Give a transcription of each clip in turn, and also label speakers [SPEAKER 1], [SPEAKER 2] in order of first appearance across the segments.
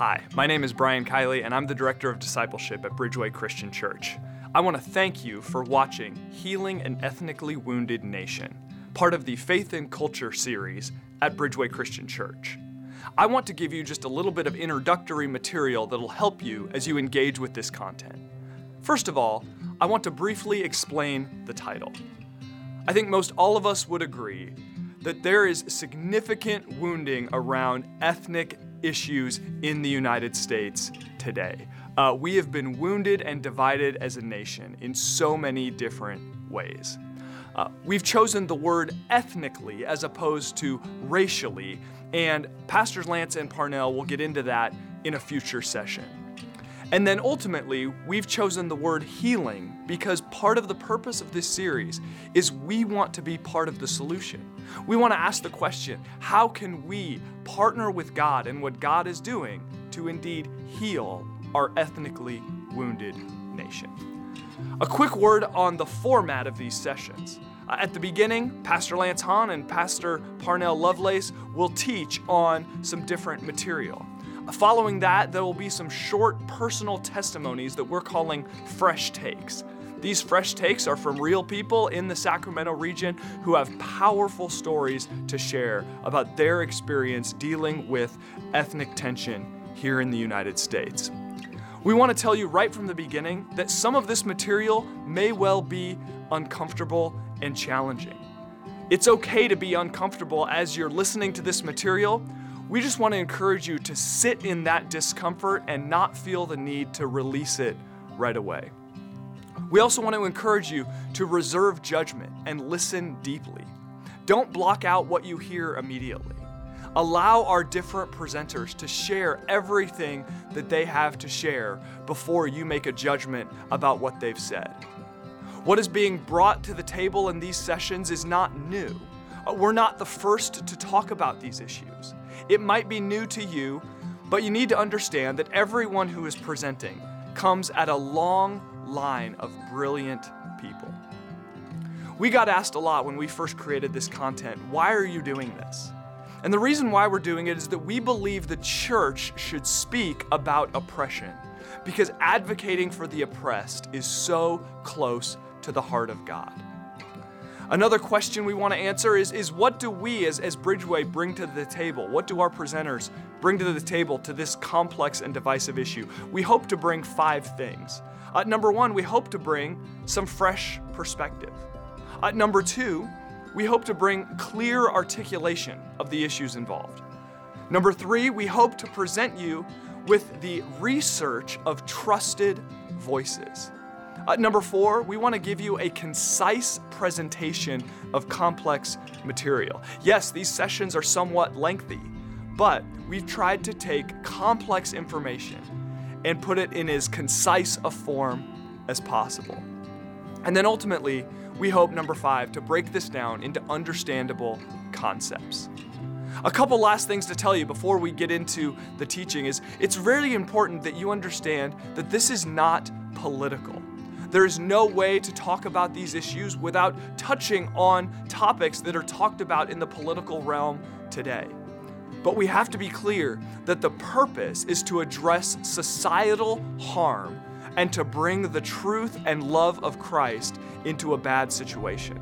[SPEAKER 1] Hi, my name is Brian Kiley, and I'm the Director of Discipleship at Bridgeway Christian Church. I want to thank you for watching Healing an Ethnically Wounded Nation, part of the Faith and Culture series at Bridgeway Christian Church. I want to give you just a little bit of introductory material that'll help you as you engage with this content. First of all, I want to briefly explain the title. I think most all of us would agree that there is significant wounding around ethnic issues in the United States today. Uh, we have been wounded and divided as a nation in so many different ways. Uh, we've chosen the word ethnically as opposed to racially, and Pastors Lance and Parnell will get into that in a future session. And then ultimately, we've chosen the word healing because part of the purpose of this series is we want to be part of the solution. We want to ask the question how can we partner with God and what God is doing to indeed heal our ethnically wounded nation? A quick word on the format of these sessions. Uh, at the beginning, Pastor Lance Hahn and Pastor Parnell Lovelace will teach on some different material. Following that, there will be some short personal testimonies that we're calling fresh takes. These fresh takes are from real people in the Sacramento region who have powerful stories to share about their experience dealing with ethnic tension here in the United States. We want to tell you right from the beginning that some of this material may well be uncomfortable and challenging. It's okay to be uncomfortable as you're listening to this material we just want to encourage you to sit in that discomfort and not feel the need to release it right away. We also want to encourage you to reserve judgment and listen deeply. Don't block out what you hear immediately. Allow our different presenters to share everything that they have to share before you make a judgment about what they've said. What is being brought to the table in these sessions is not new. Uh, we're not the first to talk about these issues. It might be new to you, but you need to understand that everyone who is presenting comes at a long line of brilliant people. We got asked a lot when we first created this content why are you doing this? And the reason why we're doing it is that we believe the church should speak about oppression because advocating for the oppressed is so close to the heart of God. Another question we want to answer is, is what do we as, as Bridgeway bring to the table? What do our presenters bring to the table to this complex and divisive issue? We hope to bring five things. Uh, number one, we hope to bring some fresh perspective. Uh, number two, we hope to bring clear articulation of the issues involved. Number three, we hope to present you with the research of trusted voices. Uh, number four, we want to give you a concise presentation of complex material. Yes, these sessions are somewhat lengthy, but we've tried to take complex information and put it in as concise a form as possible. And then ultimately, we hope, number five, to break this down into understandable concepts. A couple last things to tell you before we get into the teaching is it's really important that you understand that this is not political. There is no way to talk about these issues without touching on topics that are talked about in the political realm today. But we have to be clear that the purpose is to address societal harm and to bring the truth and love of Christ into a bad situation.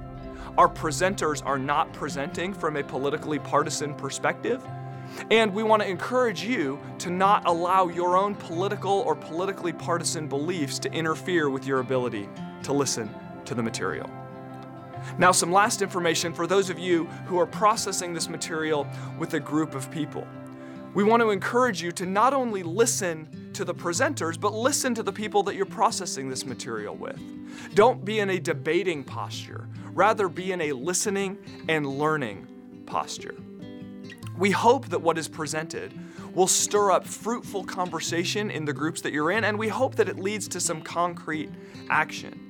[SPEAKER 1] Our presenters are not presenting from a politically partisan perspective. And we want to encourage you to not allow your own political or politically partisan beliefs to interfere with your ability to listen to the material. Now, some last information for those of you who are processing this material with a group of people. We want to encourage you to not only listen to the presenters, but listen to the people that you're processing this material with. Don't be in a debating posture, rather, be in a listening and learning posture. We hope that what is presented will stir up fruitful conversation in the groups that you're in, and we hope that it leads to some concrete action.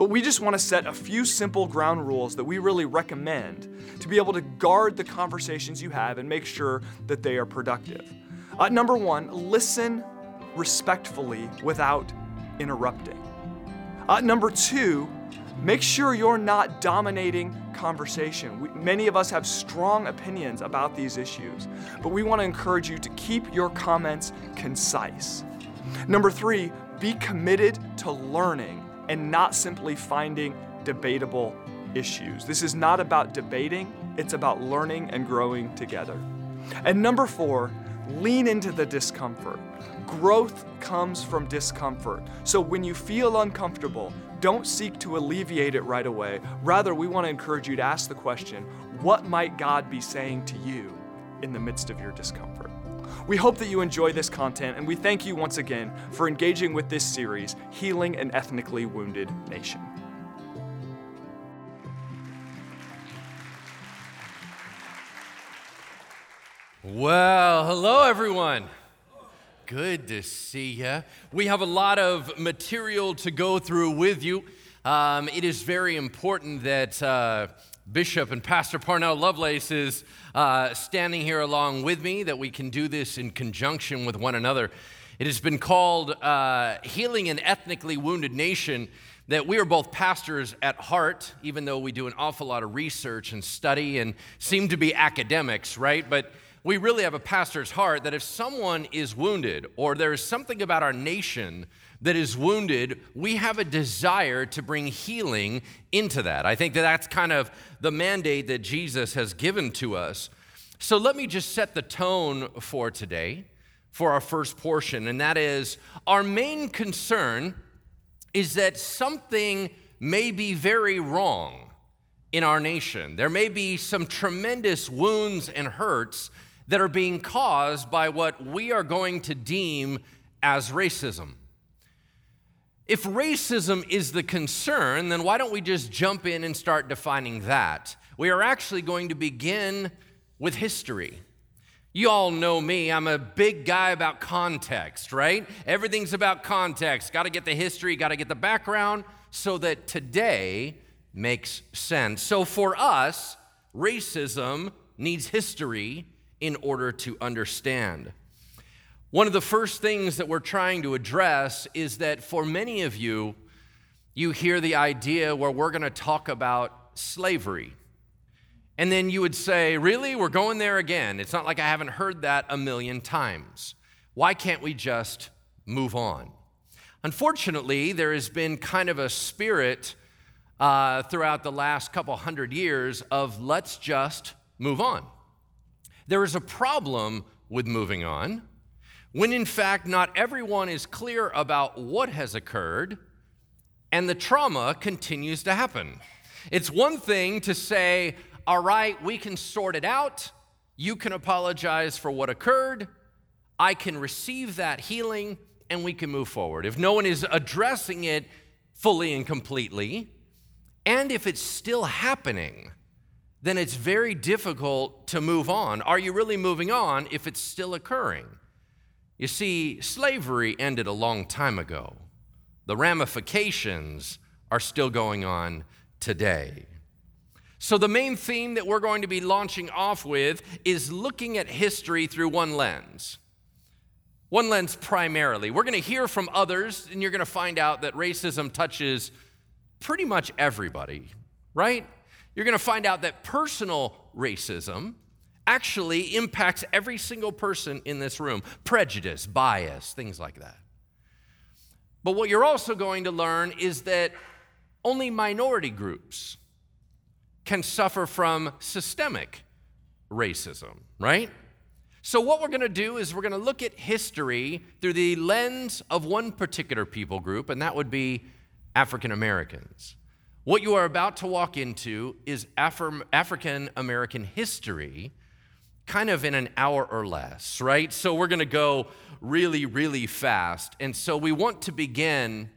[SPEAKER 1] But we just want to set a few simple ground rules that we really recommend to be able to guard the conversations you have and make sure that they are productive. Uh, number one, listen respectfully without interrupting. Uh, number two, Make sure you're not dominating conversation. We, many of us have strong opinions about these issues, but we want to encourage you to keep your comments concise. Number three, be committed to learning and not simply finding debatable issues. This is not about debating, it's about learning and growing together. And number four, lean into the discomfort. Growth comes from discomfort. So when you feel uncomfortable, don't seek to alleviate it right away. Rather, we want to encourage you to ask the question what might God be saying to you in the midst of your discomfort? We hope that you enjoy this content, and we thank you once again for engaging with this series, Healing an Ethnically Wounded Nation.
[SPEAKER 2] Well, hello everyone. Good to see you. We have a lot of material to go through with you. Um, it is very important that uh, Bishop and Pastor Parnell Lovelace is uh, standing here along with me, that we can do this in conjunction with one another. It has been called uh, Healing an Ethnically Wounded Nation. That we are both pastors at heart, even though we do an awful lot of research and study and seem to be academics, right? But we really have a pastor's heart that if someone is wounded or there is something about our nation that is wounded, we have a desire to bring healing into that. I think that that's kind of the mandate that Jesus has given to us. So let me just set the tone for today, for our first portion, and that is our main concern is that something may be very wrong in our nation. There may be some tremendous wounds and hurts that are being caused by what we are going to deem as racism. If racism is the concern, then why don't we just jump in and start defining that? We are actually going to begin with history. You all know me, I'm a big guy about context, right? Everything's about context. Got to get the history, got to get the background so that today makes sense. So for us, racism needs history in order to understand. One of the first things that we're trying to address is that for many of you, you hear the idea where we're going to talk about slavery. And then you would say, Really? We're going there again. It's not like I haven't heard that a million times. Why can't we just move on? Unfortunately, there has been kind of a spirit uh, throughout the last couple hundred years of let's just move on. There is a problem with moving on when, in fact, not everyone is clear about what has occurred and the trauma continues to happen. It's one thing to say, all right, we can sort it out. You can apologize for what occurred. I can receive that healing and we can move forward. If no one is addressing it fully and completely, and if it's still happening, then it's very difficult to move on. Are you really moving on if it's still occurring? You see, slavery ended a long time ago. The ramifications are still going on today. So, the main theme that we're going to be launching off with is looking at history through one lens. One lens primarily. We're going to hear from others, and you're going to find out that racism touches pretty much everybody, right? you're going to find out that personal racism actually impacts every single person in this room prejudice, bias, things like that. But what you're also going to learn is that only minority groups can suffer from systemic racism, right? So, what we're going to do is we're going to look at history through the lens of one particular people group, and that would be African Americans. What you are about to walk into is Afri- African American history, kind of in an hour or less, right? So we're going to go really, really fast. And so we want to begin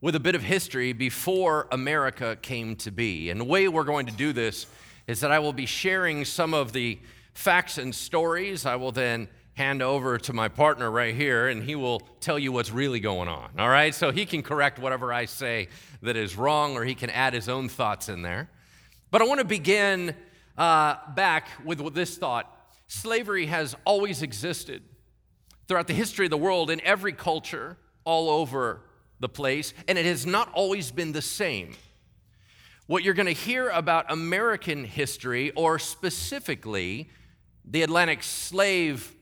[SPEAKER 2] with a bit of history before America came to be. And the way we're going to do this is that I will be sharing some of the facts and stories. I will then hand over to my partner right here, and he will tell you what's really going on. All right? So he can correct whatever I say that is wrong, or he can add his own thoughts in there. But I want to begin uh, back with, this thought slavery has always existed throughout the history of the world in every culture all over the place, and it has not always been the same. What you're going to hear about American history, or specifically the Atlantic slave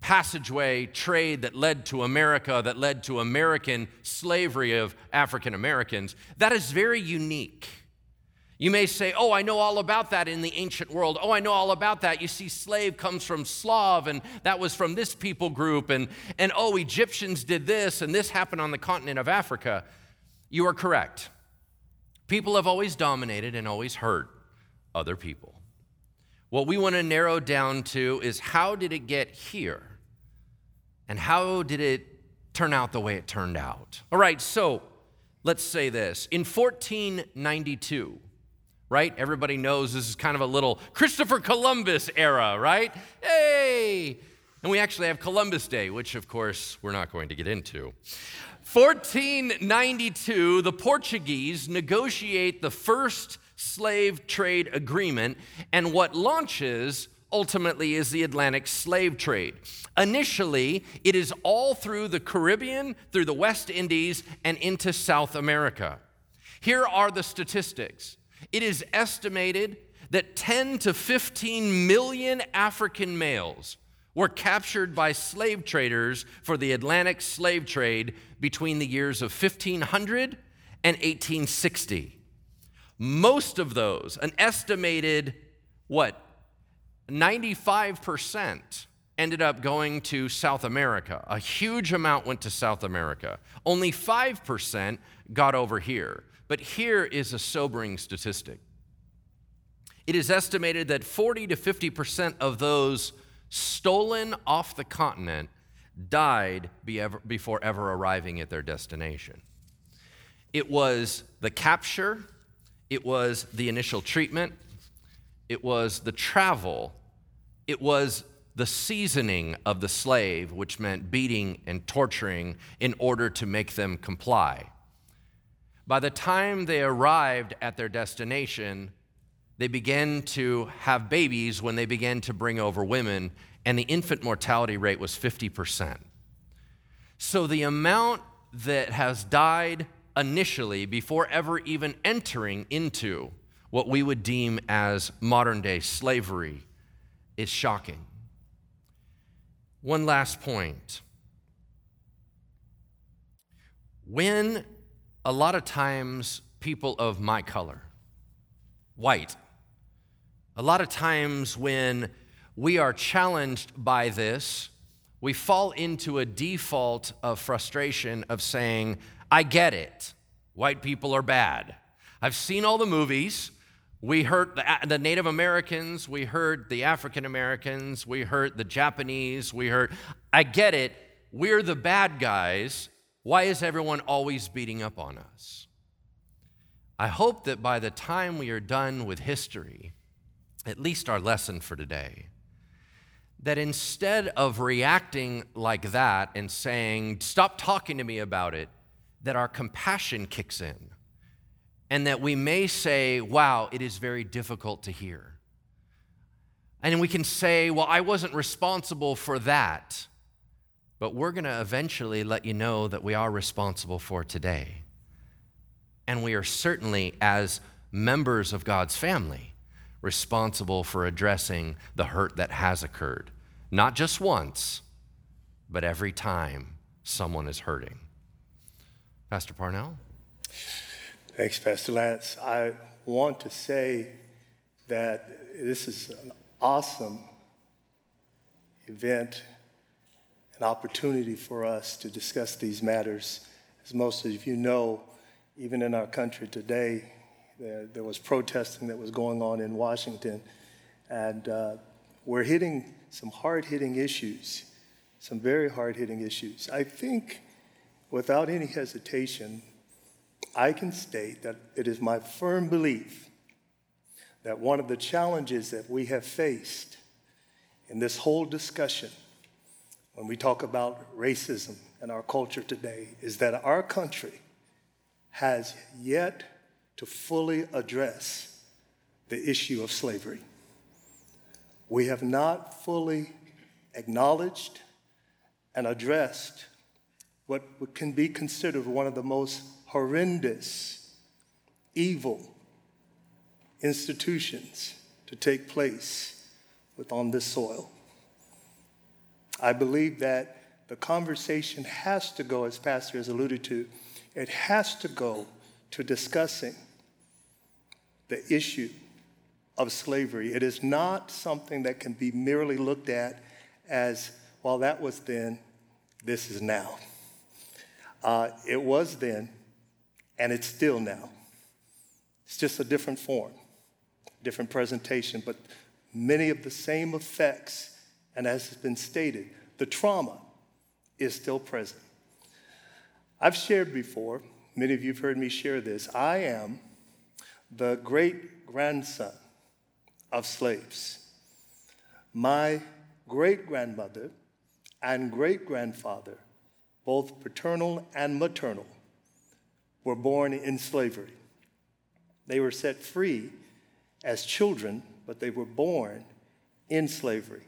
[SPEAKER 2] passageway trade that led to America, that led to American slavery of African Americans, that is very unique. You may say, Oh, I know all about that in the ancient world. Oh, I know all about that. You see, slave comes from Slav, and that was from this people group. And, and oh, Egyptians did this, and this happened on the continent of Africa. You are correct. People have always dominated and always hurt other people. What we want to narrow down to is how did it get here? And how did it turn out the way it turned out? All right, so let's say this. In 1492, right? Everybody knows this is kind of a little Christopher Columbus era, right? Hey! And we actually have Columbus Day, which of course we're not going to get into. 1492, the Portuguese negotiate the first slave trade agreement, and what launches ultimately is the Atlantic slave trade. Initially, it is all through the Caribbean, through the West Indies, and into South America. Here are the statistics it is estimated that 10 to 15 million African males were captured by slave traders for the Atlantic slave trade between the years of 1500 and 1860. Most of those, an estimated, what, 95% ended up going to South America. A huge amount went to South America. Only 5% got over here. But here is a sobering statistic it is estimated that 40 to 50% of those stolen off the continent died before ever arriving at their destination. It was the capture, it was the initial treatment, it was the travel, it was the seasoning of the slave, which meant beating and torturing in order to make them comply. By the time they arrived at their destination, they began to have babies when they began to bring over women, and the infant mortality rate was 50%. So the amount that has died initially before ever even entering into what we would deem as modern day slavery is shocking. One last point. When a lot of times people of my color, white, a lot of times when we are challenged by this, we fall into a default of frustration of saying, I get it. White people are bad. I've seen all the movies. We hurt the, Native Americans, we hurt the African Americans, we hurt the Japanese, we hurt. I get it. We're the bad guys, why is everyone always beating up on us? I hope that by the time we are done with history, at least our lesson for today, that instead of reacting like that and saying, Stop talking to me about it, that our compassion kicks in. And that we may say, Wow, it is very difficult to hear. And we can say, Well, I wasn't responsible for that. But we're going to eventually let you know that we are responsible for today. And we are certainly, as members of God's family, responsible for addressing the hurt that has occurred. Not just once, but every time someone is hurting. Pastor Parnell?
[SPEAKER 3] Thanks, Pastor Lance. I want to say that this is an awesome event an opportunity for us to discuss these matters. As most of you know, even in our country today, there, there was protesting that was going on in Washington, and uh, we're hitting some hard hitting issues, some very hard hitting issues. I think, without any hesitation, I can state that it is my firm belief that one of the challenges that we have faced in this whole discussion when we talk about racism in our culture today is that our country has yet to fully address the issue of slavery. We have not fully acknowledged and addressed what can be considered one of the most horrendous, evil institutions to take place on this soil. I believe that the conversation has to go, as Pastor has alluded to, it has to go to discussing the issue of slavery. It is not something that can be merely looked at as, well, that was then, this is now. Uh, it was then, and it's still now. It's just a different form, different presentation, but many of the same effects, and as has been stated, the trauma is still present. I've shared before, many of you have heard me share this. I am the great grandson of slaves. My great grandmother and great grandfather, both paternal and maternal, were born in slavery. They were set free as children, but they were born in slavery.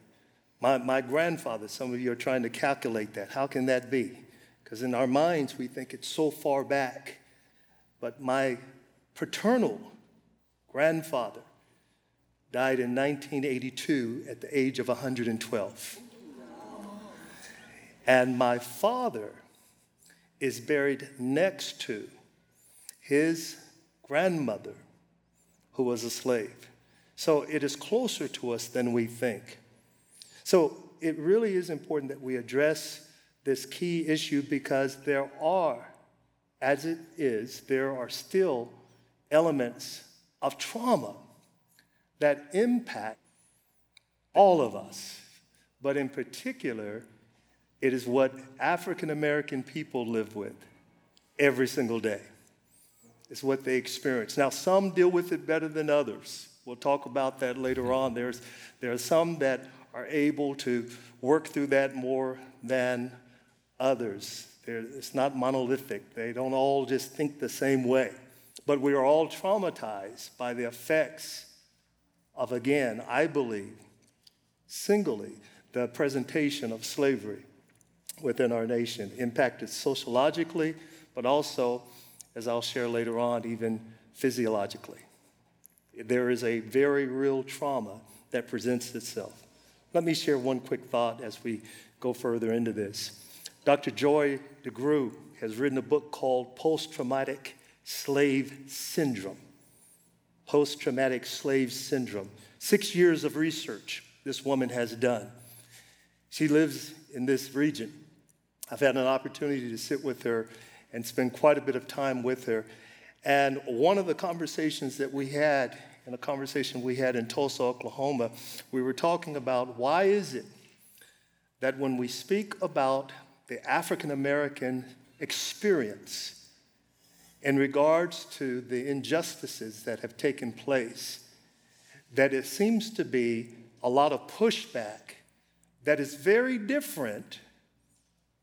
[SPEAKER 3] My, my grandfather, some of you are trying to calculate that. How can that be? Because in our minds, we think it's so far back. But my paternal grandfather died in 1982 at the age of 112. And my father is buried next to his grandmother, who was a slave. So it is closer to us than we think. So it really is important that we address this key issue because there are, as it is, there are still elements of trauma that impact all of us. But in particular, it is what African American people live with every single day. It's what they experience. Now, some deal with it better than others. We'll talk about that later on. There's, there are some that are able to work through that more than others. They're, it's not monolithic, they don't all just think the same way. But we are all traumatized by the effects of, again, I believe, singly, the presentation of slavery within our nation, impacted sociologically, but also, as I'll share later on, even physiologically. There is a very real trauma that presents itself. Let me share one quick thought as we go further into this. Dr. Joy DeGruy has written a book called Post Traumatic Slave Syndrome post traumatic slave syndrome. Six years of research this woman has done. She lives in this region. I've had an opportunity to sit with her and spend quite a bit of time with her. And one of the conversations that we had, in a conversation we had in Tulsa, Oklahoma, we were talking about why is it that when we speak about the African American experience, in regards to the injustices that have taken place, that it seems to be a lot of pushback that is very different,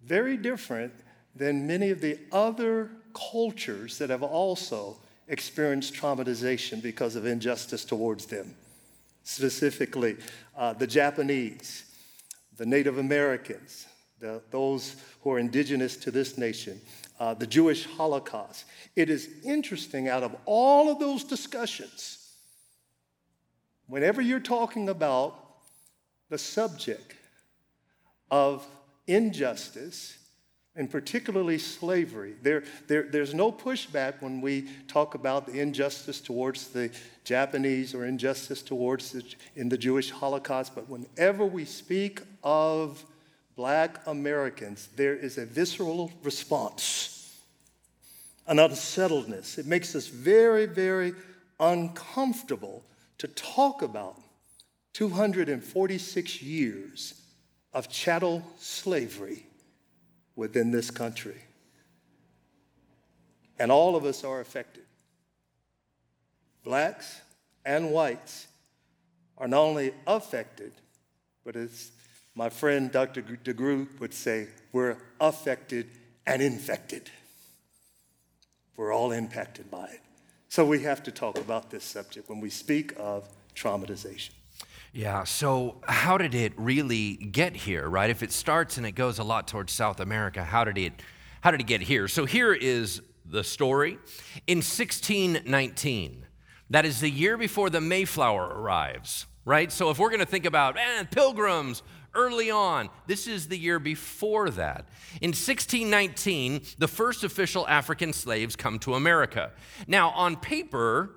[SPEAKER 3] very different than many of the other cultures that have also experienced traumatization because of injustice towards them. Specifically, uh, the Japanese, the Native Americans, the, those who are indigenous to this nation, uh, the Jewish Holocaust. It is interesting out of all of those discussions, whenever you're talking about the subject of injustice, and particularly slavery. There, there, there's no pushback when we talk about the injustice towards the Japanese or injustice towards the, in the Jewish Holocaust, but whenever we speak of black Americans, there is a visceral response, an unsettledness. It makes us very, very uncomfortable to talk about 246 years of chattel slavery within this country. And all of us are affected. Blacks and whites are not only affected, but as my friend Dr. DeGruy would say, we're affected and infected. We're all impacted by it. So we have to talk about this subject when we speak of traumatization.
[SPEAKER 2] Yeah, so how did it really get here, right? If it starts and it goes a lot towards South America, how did it how did it get here? So here is the story. In 1619, that is the year before the Mayflower arrives, right? So if we're going to think about eh, pilgrims early on, this is the year before that. In 1619, the first official African slaves come to America. Now, on paper,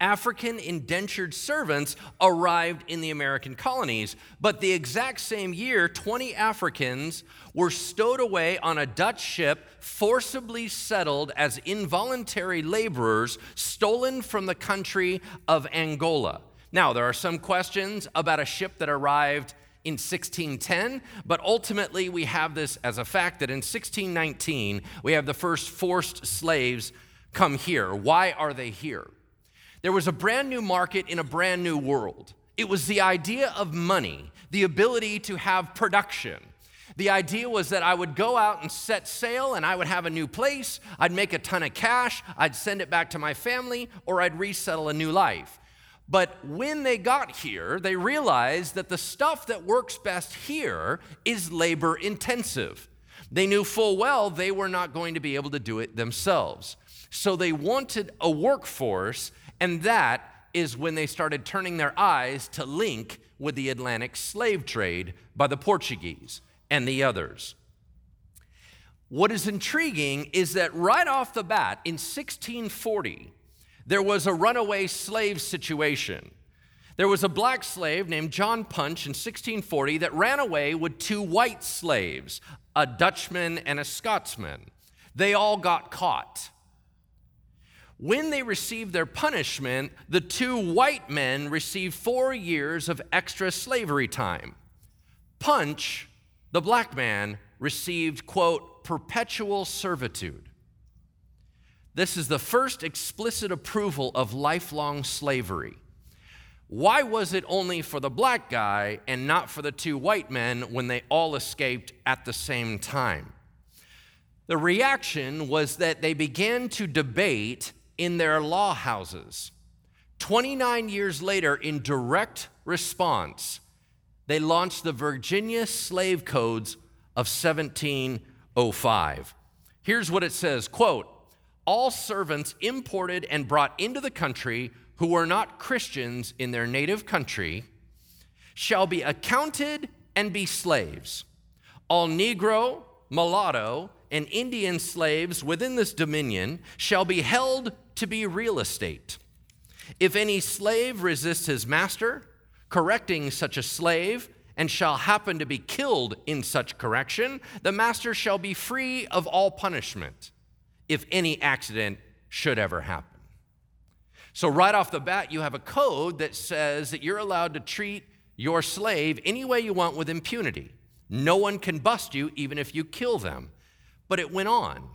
[SPEAKER 2] African indentured servants arrived in the American colonies, but the exact same year, 20 Africans were stowed away on a Dutch ship, forcibly settled as involuntary laborers stolen from the country of Angola. Now, there are some questions about a ship that arrived in 1610, but ultimately we have this as a fact that in 1619 we have the first forced slaves come here. Why are they here? There was a brand new market in a brand new world. It was the idea of money, the ability to have production. The idea was that I would go out and set sail and I would have a new place, I'd make a ton of cash, I'd send it back to my family, or I'd resettle a new life. But when they got here, they realized that the stuff that works best here is labor intensive. They knew full well they were not going to be able to do it themselves. So they wanted a workforce, and that is when they started turning their eyes to link with the Atlantic slave trade by the Portuguese and the others. What is intriguing is that right off the bat in 1640, there was a runaway slave situation. There was a black slave named John Punch in 1640 that ran away with two white slaves, a Dutchman and a Scotsman. They all got caught. When they received their punishment, the two white men received four years of extra slavery time. Punch, the black man, received, quote, perpetual servitude. This is the first explicit approval of lifelong slavery. Why was it only for the black guy and not for the two white men when they all escaped at the same time? The reaction was that they began to debate in their law houses. 29 years later, in direct response, they launched the Virginia Slave Codes of 1705. Here's what it says quote, all servants imported and brought into the country who were not Christians in their native country shall be accounted and be slaves. All Negro, mulatto, and Indian slaves within this dominion shall be held to be real estate. If any slave resists his master, correcting such a slave, and shall happen to be killed in such correction, the master shall be free of all punishment if any accident should ever happen. So, right off the bat, you have a code that says that you're allowed to treat your slave any way you want with impunity. No one can bust you, even if you kill them. But it went on.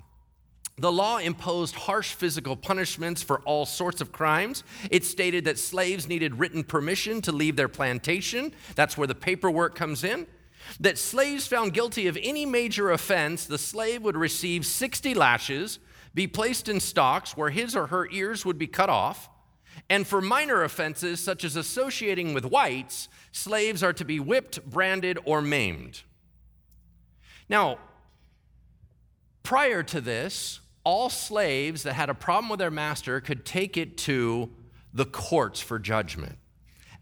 [SPEAKER 2] The law imposed harsh physical punishments for all sorts of crimes. It stated that slaves needed written permission to leave their plantation. That's where the paperwork comes in that slaves found guilty of any major offense, the slave would receive 60 lashes, be placed in stocks where his or her ears would be cut off, and for minor offenses such as associating with whites, slaves are to be whipped, branded, or maimed. Now, prior to this, all slaves that had a problem with their master could take it to the courts for judgment.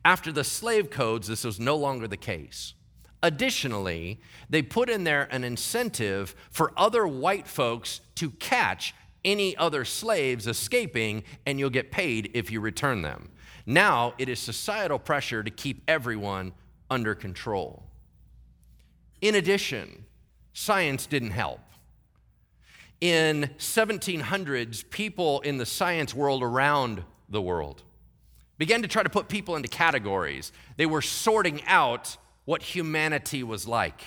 [SPEAKER 2] After the slave codes, this was no longer the case. Additionally, they put in there an incentive for other white folks to catch any other slaves escaping, and you'll get paid if you return them. Now it is societal pressure to keep everyone under control. In addition, science didn't help. In 1700s, people in the science world around the world began to try to put people into categories. They were sorting out what humanity was like.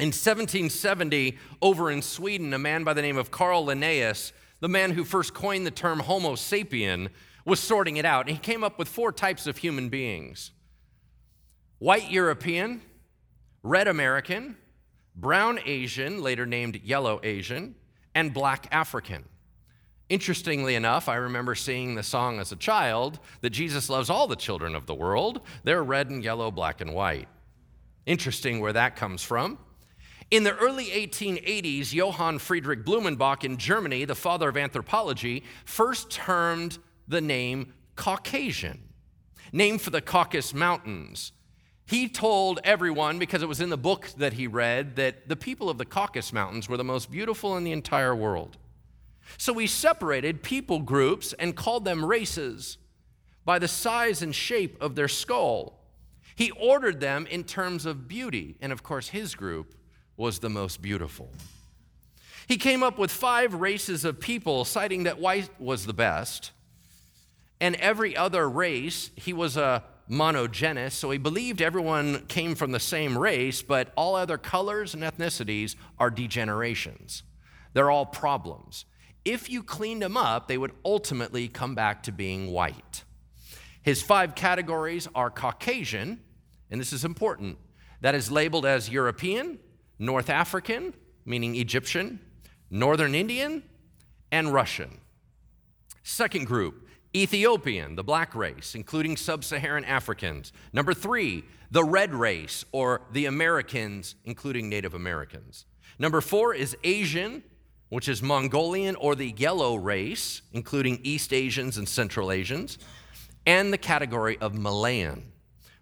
[SPEAKER 2] In 1770, over in Sweden, a man by the name of Carl Linnaeus, the man who first coined the term Homo sapien, was sorting it out. And he came up with four types of human beings white European, red American, brown Asian, later named yellow Asian, and black African. Interestingly enough, I remember seeing the song as a child that Jesus loves all the children of the world. They're red and yellow, black and white. Interesting where that comes from. In the early 1880s, Johann Friedrich Blumenbach in Germany, the father of anthropology, first termed the name Caucasian, named for the Caucasus Mountains. He told everyone, because it was in the book that he read, that the people of the Caucasus Mountains were the most beautiful in the entire world. So he separated people groups and called them races by the size and shape of their skull. He ordered them in terms of beauty, and of course, his group was the most beautiful. He came up with five races of people, citing that white was the best. And every other race, he was a monogenist, so he believed everyone came from the same race, but all other colors and ethnicities are degenerations. They're all problems. If you cleaned them up, they would ultimately come back to being white. His five categories are Caucasian, and this is important, that is labeled as European, North African, meaning Egyptian, Northern Indian, and Russian. Second group, Ethiopian, the black race, including sub Saharan Africans. Number three, the red race, or the Americans, including Native Americans. Number four is Asian, which is Mongolian or the yellow race, including East Asians and Central Asians. And the category of Malayan,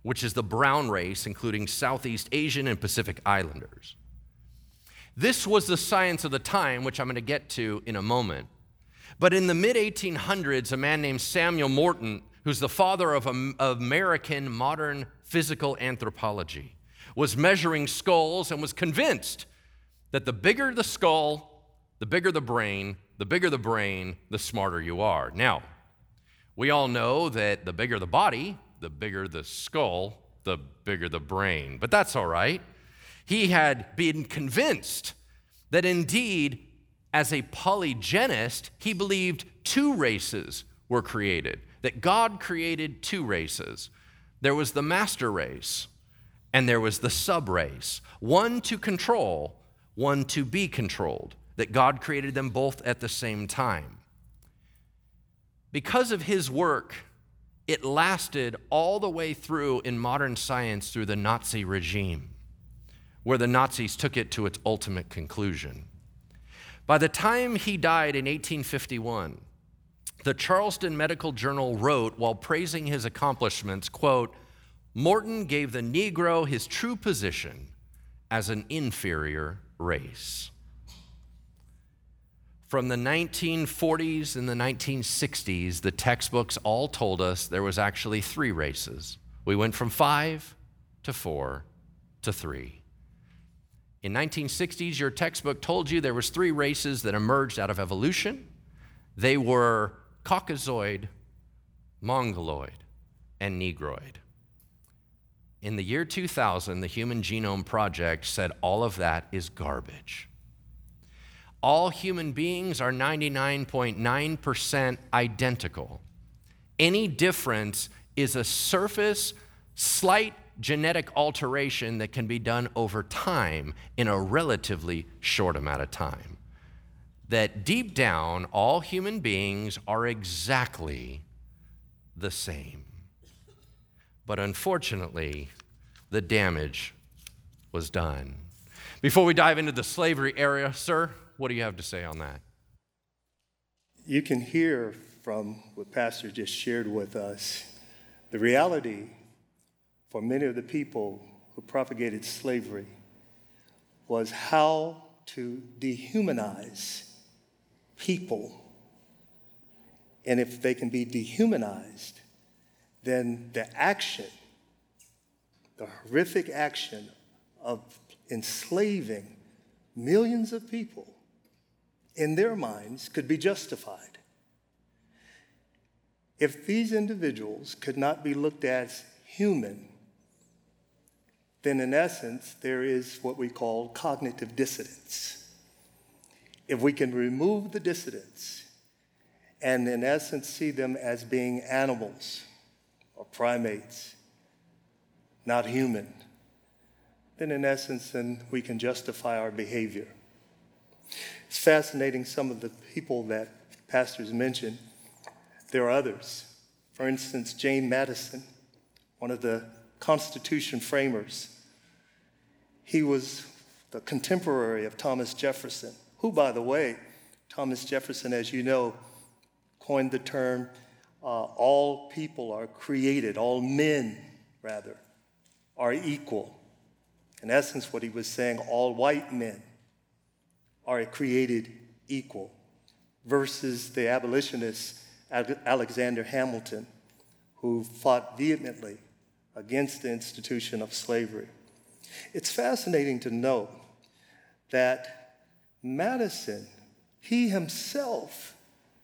[SPEAKER 2] which is the brown race, including Southeast Asian and Pacific Islanders. This was the science of the time, which I'm going to get to in a moment. But in the mid 1800s, a man named Samuel Morton, who's the father of, American modern physical anthropology, was measuring skulls and was convinced that the bigger the skull, the bigger the brain, the bigger the brain, the smarter you are. Now, we all know that the bigger the body, the bigger the skull, the bigger the brain. But that's all right. He had been convinced that indeed, as a polygenist, he believed two races were created, that God created two races. There was the master race, and there was the sub race, one to control, one to be controlled, that God created them both at the same time. Because of his work, it lasted all the way through in modern science through the Nazi regime, where the Nazis took it to its ultimate conclusion. By the time he died in 1851, the Charleston Medical Journal wrote while praising his accomplishments, quote, Morton gave the Negro his true position as an inferior race. From the 1940s and the 1960s, the textbooks all told us there was actually three races. We went from five to four to three. In 1960s, your textbook told you there was three races that emerged out of evolution. They were Caucasoid, Mongoloid, and Negroid. In the year 2000, the Human Genome Project said all of that is garbage all human beings are 99.9% identical. Any difference is a surface, slight genetic alteration that can be done over time in a relatively short amount of time. That deep down, all human beings are exactly the same. But unfortunately, the damage was done. Before we dive into the slavery area, sir, what do you have to say on that?
[SPEAKER 3] You can hear from what Pastor just shared with us the reality for many of the people who propagated slavery was how to dehumanize people. And if they can be dehumanized, then the action, the horrific action of enslaving millions of people in their minds could be justified. If these individuals could not be looked at as human, then in essence, there is what we call cognitive dissonance. If we can remove the dissonance and, in essence, see them as being animals or primates, not human, then in essence, then we can justify our behavior. It's fascinating some of the people that pastors mentioned. There are others. For instance, James Madison, one of the Constitution framers, he was the contemporary of Thomas Jefferson, who, by the way, Thomas Jefferson, as you know, coined the term uh, all people are created, all men, rather, are equal. In essence, what he was saying, all white men are created equal, versus the abolitionist Alexander Hamilton, who fought vehemently against the institution of slavery. It's fascinating to note that Madison, he himself,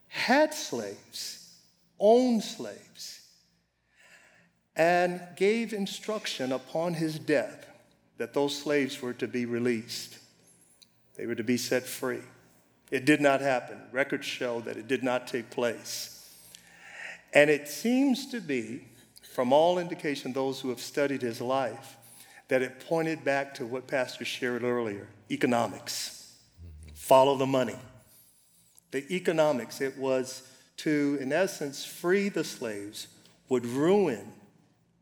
[SPEAKER 3] had slaves, owned slaves, and gave instruction upon his death that those slaves were to be released. They were to be set free. It did not happen. Records show that it did not take place. And it seems to be, from all indication, those who have studied his life, that it pointed back to what Pastor shared earlier economics. Follow the money. The economics, it was to, in essence, free the slaves, would ruin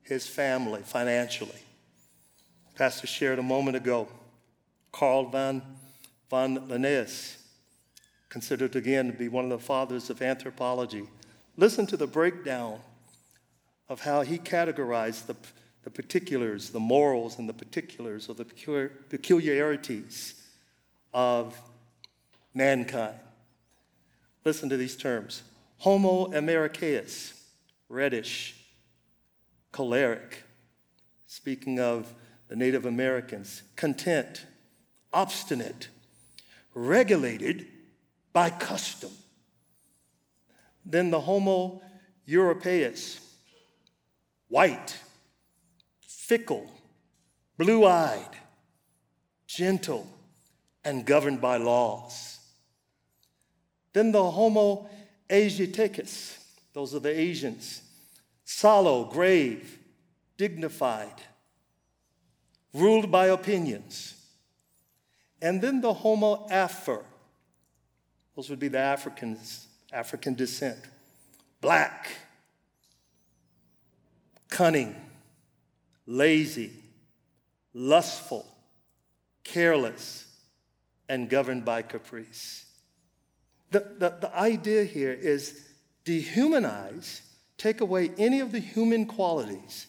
[SPEAKER 3] his family financially. Pastor shared a moment ago, Carl von, von Linnaeus, considered again to be one of the fathers of anthropology, Listen to the breakdown of how he categorized the, the particulars, the morals, and the particulars of the peculiarities of mankind. Listen to these terms Homo americanus, reddish, choleric, speaking of the Native Americans, content, obstinate, regulated by custom Then the Homo europaeus, white, fickle, blue eyed, gentle, and governed by laws. Then the Homo Asiaticus, those are the Asians, sallow, grave, dignified, ruled by opinions. And then the Homo afer, those would be the Africans African descent, black, cunning, lazy, lustful, careless, and governed by caprice. The, the, the idea here is dehumanize, take away any of the human qualities.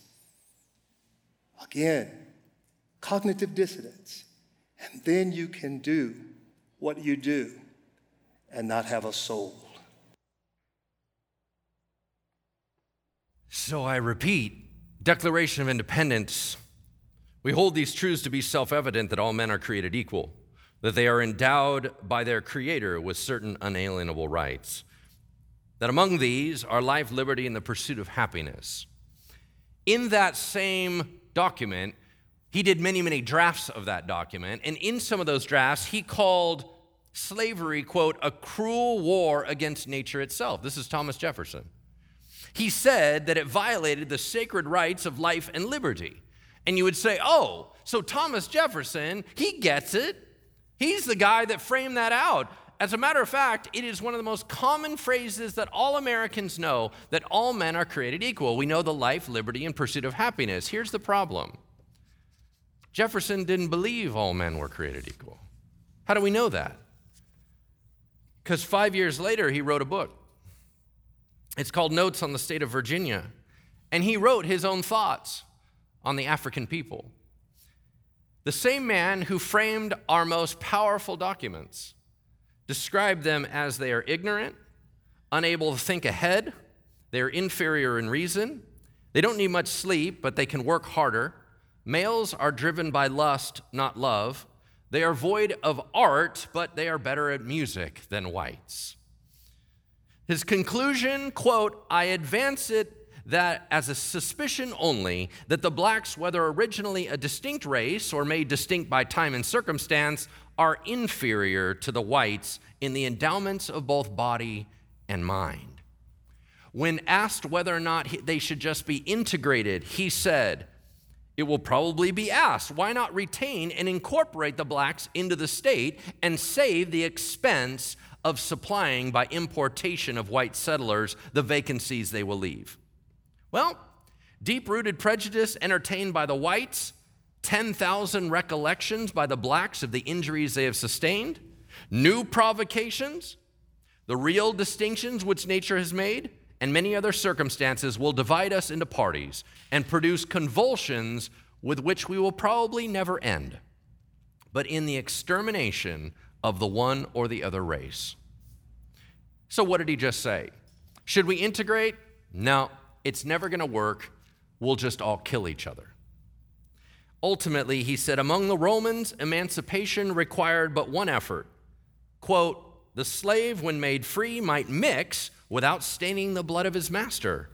[SPEAKER 3] Again, cognitive dissonance. And then you can do what you do and not have a soul.
[SPEAKER 2] So I repeat Declaration of Independence. We hold these truths to be self evident that all men are created equal, that they are endowed by their Creator with certain unalienable rights, that among these are life, liberty, and the pursuit of happiness. In that same document, he did many, many drafts of that document, and in some of those drafts, he called slavery, quote, a cruel war against nature itself. This is Thomas Jefferson he said that it violated the sacred rights of life and liberty. And you would say, oh, so Thomas Jefferson, he gets it. He's the guy that framed that out. As a matter of fact, it is one of the most common phrases that all Americans know that all men are created equal. We know the life, liberty, and pursuit of happiness. Here's the problem Jefferson didn't believe all men were created equal. How do we know that? Because five years later, he wrote a book it's called Notes on the State of Virginia. And he wrote his own thoughts on the African people. The same man who framed our most powerful documents described them as they are ignorant, unable to think ahead, they're inferior in reason, they don't need much sleep, but they can work harder. Males are driven by lust, not love. They are void of art, but they are better at music than whites. His conclusion, quote, I advance it that as a suspicion only that the blacks, whether originally a distinct race or made distinct by time and circumstance, are inferior to the whites in the endowments of both body and mind. When asked whether or not they should just be integrated, he said, It will probably be asked, why not retain and incorporate the blacks into the state and save the expense of supplying by importation of white settlers the vacancies they will leave? Well, deep rooted prejudice entertained by the whites 10,000 recollections by the blacks of the injuries they have sustained, new provocations, the real distinctions which nature has made, and many other circumstances will divide us into parties and produce convulsions with which we will probably never end, but in the extermination of the one or the other race. So, what did he just say? Should we integrate? No, it's never going to work. We'll just all kill each other. Ultimately, he said, among the Romans, emancipation required but one effort. Quote, the slave, when made free, might mix without staining the blood of his master.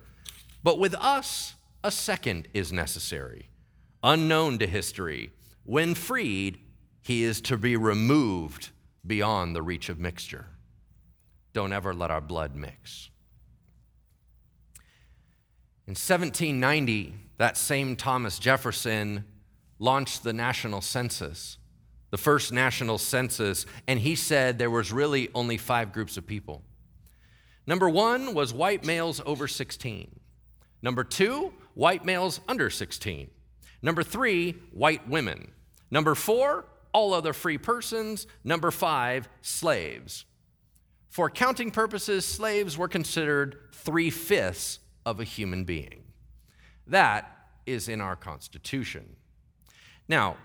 [SPEAKER 2] But with us, a second is necessary, unknown to history. When freed, he is to be removed beyond the reach of mixture. Don't ever let our blood mix. In 1790, that same Thomas Jefferson launched the national census, the first national census, and he said there was really only five groups of people. Number one was white males over 16. Number two, white males under 16. Number three, white women. Number four, all other free persons. Number five, slaves. For counting purposes, slaves were considered three fifths of a human being. That is in our Constitution. Now,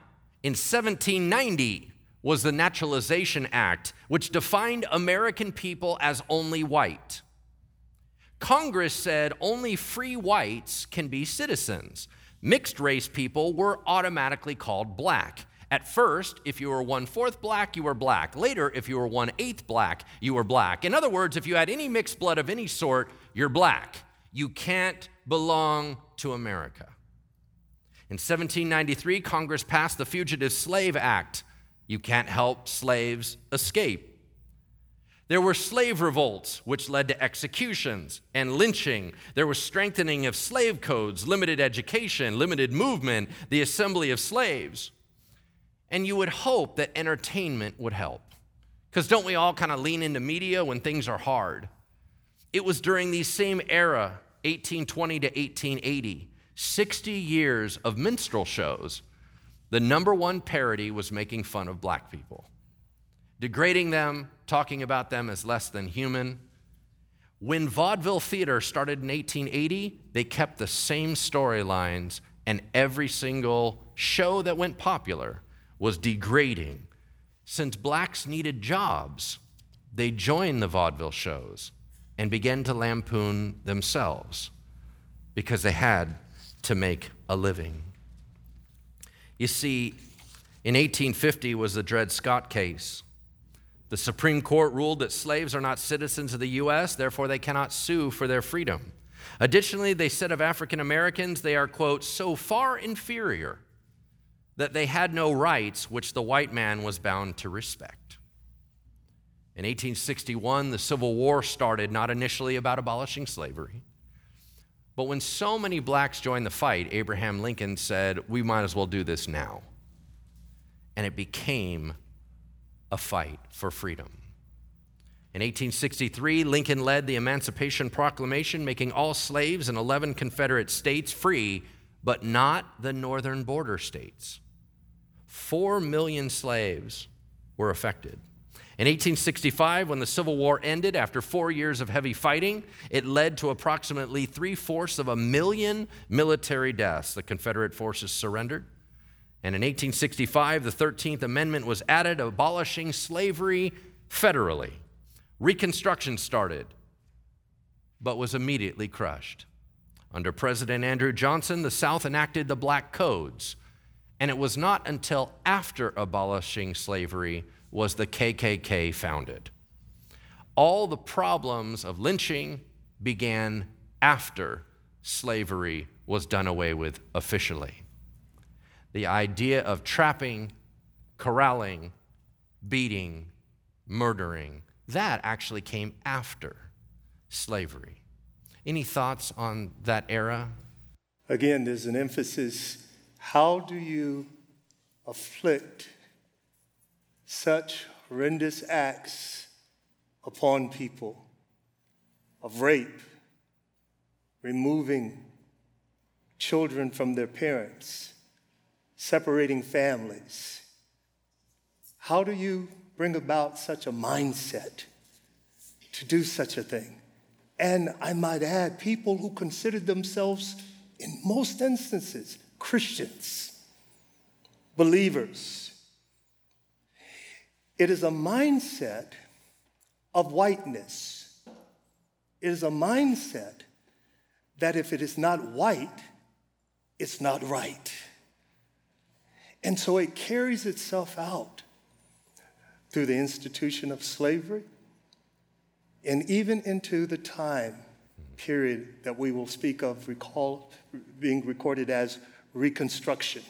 [SPEAKER 2] in 1790 was the Naturalization Act, which defined American people as only white. Congress said only free whites can be citizens. Mixed race people were automatically called black. At first, if you were one fourth black, you were black. Later, if you were one eighth black, you were black. In other words, if you had any mixed blood of any sort, you're black. You can't belong to America. In 1793, Congress passed the Fugitive Slave Act. You can't help slaves escape. There were slave revolts, which led to executions and lynching. There was strengthening of slave codes, limited education, limited movement, the assembly of slaves. And you would hope that entertainment would help. Because don't we all kind of lean into media when things are hard? It was during the same era, 1820 to 1880, 60 years of minstrel shows, the number one parody was making fun of black people, degrading them, talking about them as less than human. When vaudeville theater started in 1880, they kept the same storylines, and every single show that went popular was degrading. Since blacks needed jobs, they joined the vaudeville shows and began to lampoon themselves because they had to make a living. You see, in 1850 was the Dred Scott case. The Supreme Court ruled that slaves are not citizens of the U.S., therefore, they cannot sue for their freedom. Additionally, they said of African Americans, they are, quote, so far inferior that they had no rights which the white man was bound to respect. In 1861, the Civil War started not initially about abolishing slavery, but when so many blacks joined the fight, Abraham Lincoln said, We might as well do this now. And it became a fight for freedom. In 1863, Lincoln led the Emancipation Proclamation, making all slaves in 11 Confederate states free, but not the northern border states. Four million slaves were affected. In 1865, when the Civil War ended after four years of heavy fighting, it led to approximately three fourths of a million military deaths. The Confederate forces surrendered. And in 1865, the 13th Amendment was added, abolishing slavery federally. Reconstruction started, but was immediately crushed. Under President Andrew Johnson, the South enacted the Black Codes, and it was not until after abolishing slavery was the KKK founded. All the problems of lynching began after slavery was done away with officially. The idea of trapping, corralling, beating, murdering, that actually came after slavery. Any thoughts on that era?
[SPEAKER 3] Again, there's an emphasis how do you afflict such horrendous acts upon people of rape, removing children from their parents, separating families. How do you bring about such a mindset to do such a thing? And I might add, people who considered themselves, in most instances, Christians, believers. It is a mindset of whiteness. It is a mindset that if it is not white, it's not right. And so it carries itself out through the institution of slavery and even into the time period that we will speak of recall, being recorded as Reconstruction,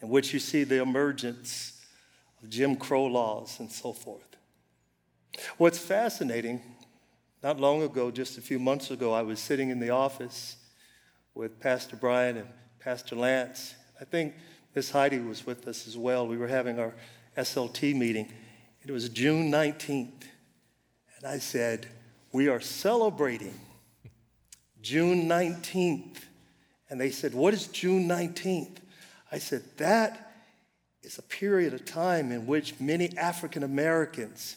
[SPEAKER 3] in which you see the emergence of Jim Crow laws and so forth. What's fascinating, not long ago, just a few months ago, I was sitting in the office with Pastor Brian and Pastor Lance. I think Miss Heidi was with us as well. We were having our SLT meeting. It was June 19th. And I said, We are celebrating June 19th. And they said, What is June 19th? I said, That is a period of time in which many African Americans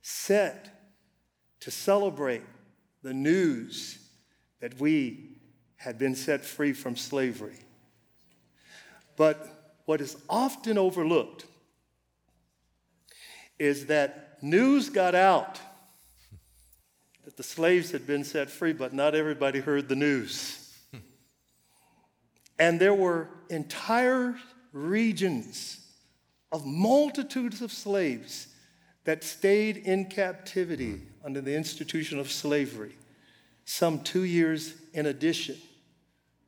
[SPEAKER 3] set to celebrate the news that we had been set free from slavery. But what is often overlooked is that news got out that the slaves had been set free, but not everybody heard the news. And there were entire regions of multitudes of slaves that stayed in captivity under the institution of slavery, some two years in addition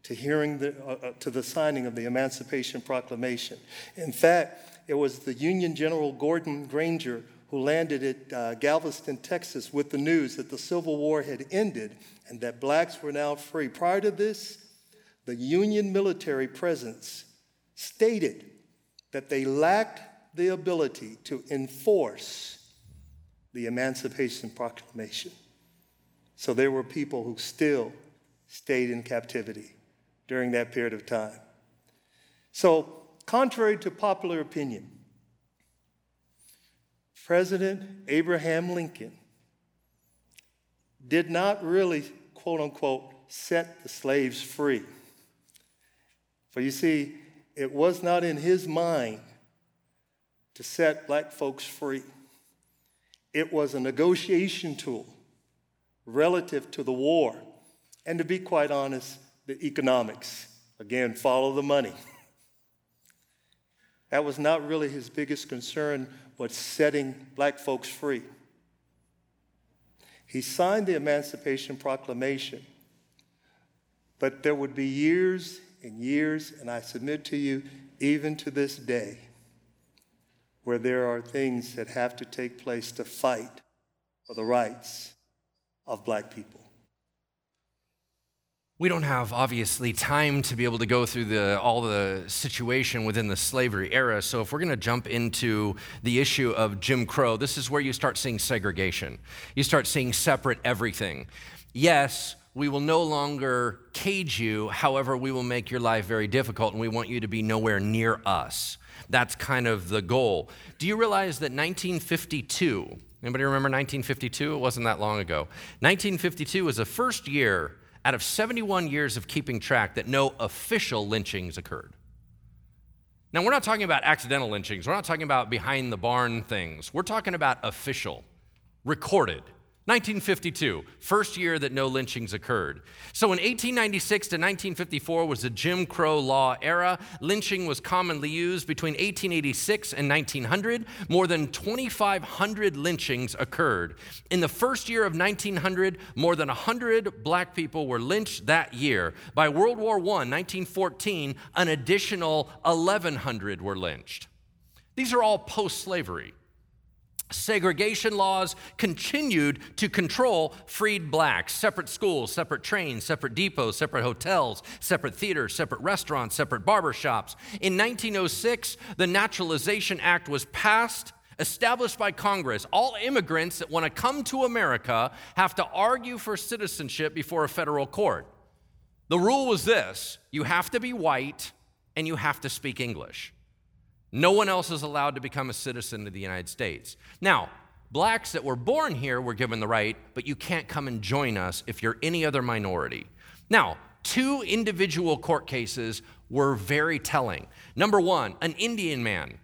[SPEAKER 3] to hearing the, uh, uh, to the signing of the Emancipation Proclamation. In fact, it was the Union General Gordon Granger who landed at uh, Galveston, Texas, with the news that the Civil War had ended and that blacks were now free. Prior to this, the Union military presence stated that they lacked the ability to enforce the Emancipation Proclamation. So there were people who still stayed in captivity during that period of time. So, contrary to popular opinion, President Abraham Lincoln did not really, quote unquote, set the slaves free. For you see, it was not in his mind to set black folks free. It was a negotiation tool relative to the war. And to be quite honest, the economics. Again, follow the money. That was not really his biggest concern, but setting black folks free. He signed the Emancipation Proclamation, but there would be years and years, and I submit to you, even to this day, where there are things that have to take place to fight for the rights of black people.
[SPEAKER 2] We don't have obviously time to be able to go through the, all the situation within the slavery era. So, if we're going to jump into the issue of Jim Crow, this is where you start seeing segregation. You start seeing separate everything. Yes, we will no longer cage you. However, we will make your life very difficult and we want you to be nowhere near us. That's kind of the goal. Do you realize that 1952, anybody remember 1952? It wasn't that long ago. 1952 was the first year out of 71 years of keeping track that no official lynchings occurred. Now, we're not talking about accidental lynchings. We're not talking about behind the barn things. We're talking about official, recorded. 1952, first year that no lynchings occurred. So in 1896 to 1954 was the Jim Crow law era. Lynching was commonly used between 1886 and 1900. More than 2,500 lynchings occurred. In the first year of 1900, more than 100 black people were lynched that year. By World War I, 1914, an additional 1,100 were lynched. These are all post slavery segregation laws continued to control freed blacks. Separate schools, separate trains, separate depots, separate hotels, separate theaters, separate restaurants, separate barbershops. In 1906, the Naturalization Act was passed. Established by Congress, all immigrants that want to come to America have to argue for citizenship before a federal court. The rule was this you have to be white and you have to speak English. No one else is allowed to become a citizen of the United States. Now, blacks that were born here were given the right, but you can't come and join us if you're any other minority. Now, two individual court cases were very telling. Number one, an Indian man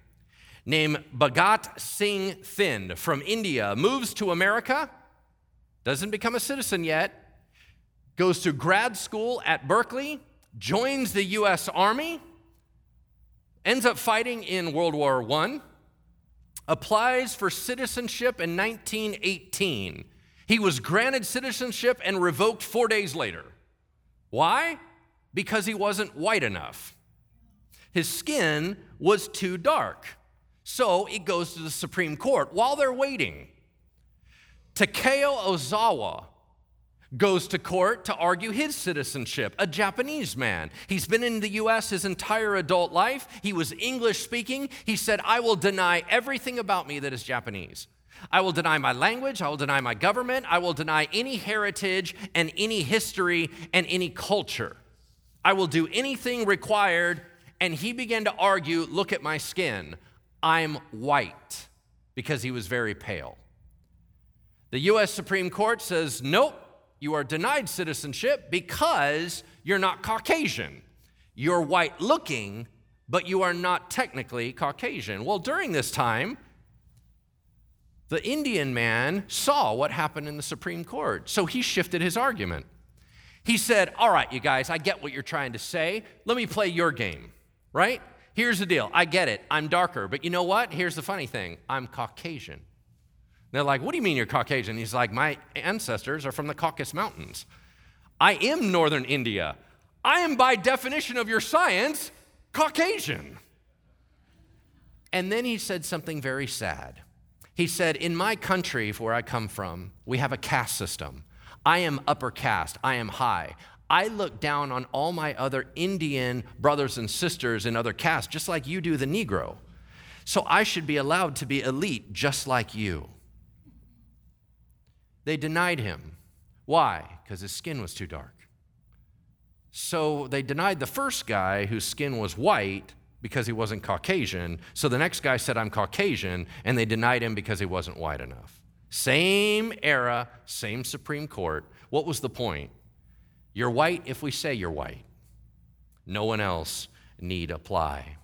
[SPEAKER 2] named Bhagat Singh Thind from India moves to America, doesn't become a citizen yet, goes to grad school at Berkeley, joins the US Army, ends up fighting in World War I, applies for citizenship in 1918. He was granted citizenship and revoked four days later. Why? Because he wasn't white enough. His skin was too dark. So it goes to the Supreme Court. While they're waiting, Takeo Ozawa goes to court to argue his citizenship, a Japanese man. He's been in the US his entire adult life. He was English speaking. He said, I will deny everything about me that is Japanese. I will deny my language. I will deny my government. I will deny any heritage and any history and any culture. I will do anything required. And he began to argue look at my skin. I'm white because he was very pale. The US Supreme Court says, nope, you are denied citizenship because you're not Caucasian. You're white looking, but you are not technically Caucasian. Well, during this time, the Indian man saw what happened in the Supreme Court, so he shifted his argument. He said, All right, you guys, I get what you're trying to say. Let me play your game, right? Here's the deal I get it. I'm darker, but you know what? Here's the funny thing I'm Caucasian. They're like, What do you mean you're Caucasian? He's like, My ancestors are from the Caucasus Mountains. I am northern India. I am, by definition of your science, Caucasian. And then he said something very sad. He said, In my country, where I come from, we have a caste system. I am upper caste, I am high. I look down on all my other Indian brothers and sisters in other castes, just like you do the Negro. So I should be allowed to be elite just like you. They denied him. Why? Because his skin was too dark. So they denied the first guy whose skin was white because he wasn't Caucasian. So the next guy said, I'm Caucasian, and they denied him because he wasn't white enough. Same era, same Supreme Court. What was the point? You're white if we say you're white. No one else need apply.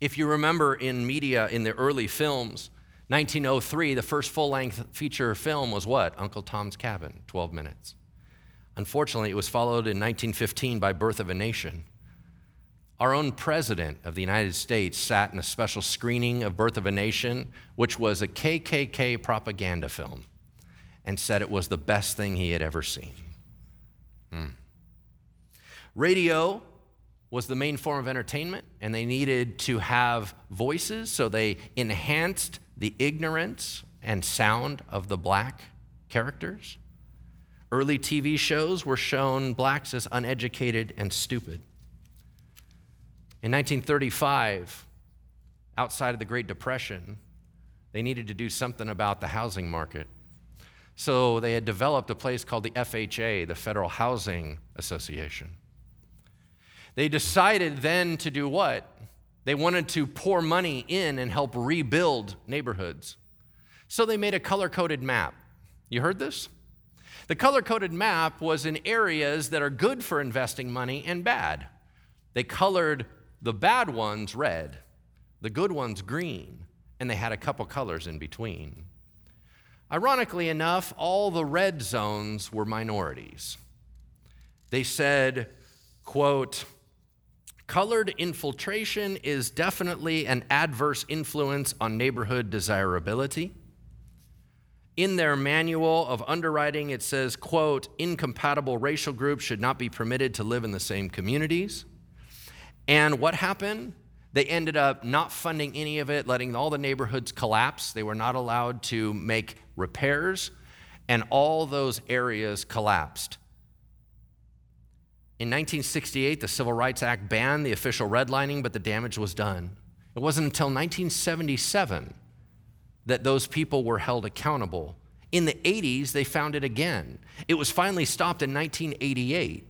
[SPEAKER 2] If you remember in media in the early films, 1903, the first full length feature film was what? Uncle Tom's Cabin, 12 minutes. Unfortunately, it was followed in 1915 by Birth of a Nation. Our own president of the United States sat in a special screening of Birth of a Nation, which was a KKK propaganda film, and said it was the best thing he had ever seen. Mm. Radio was the main form of entertainment, and they needed to have voices, so they enhanced the ignorance and sound of the black characters. Early TV shows were shown blacks as uneducated and stupid. In 1935, outside of the Great Depression, they needed to do something about the housing market. So they had developed a place called the FHA, the Federal Housing Association. They decided then to do what? They wanted to pour money in and help rebuild neighborhoods. So they made a color coded map. You heard this? The color coded map was in areas that are good for investing money and bad. They colored the bad ones red, the good ones green, and they had a couple colors in between. Ironically enough, all the red zones were minorities. They said, quote, colored infiltration is definitely an adverse influence on neighborhood desirability. In their manual of underwriting, it says, quote, incompatible racial groups should not be permitted to live in the same communities. And what happened? They ended up not funding any of it, letting all the neighborhoods collapse. They were not allowed to make repairs, and all those areas collapsed. In 1968, the Civil Rights Act banned the official redlining, but the damage was done. It wasn't until 1977 that those people were held accountable. In the 80s, they found it again. It was finally stopped in 1988.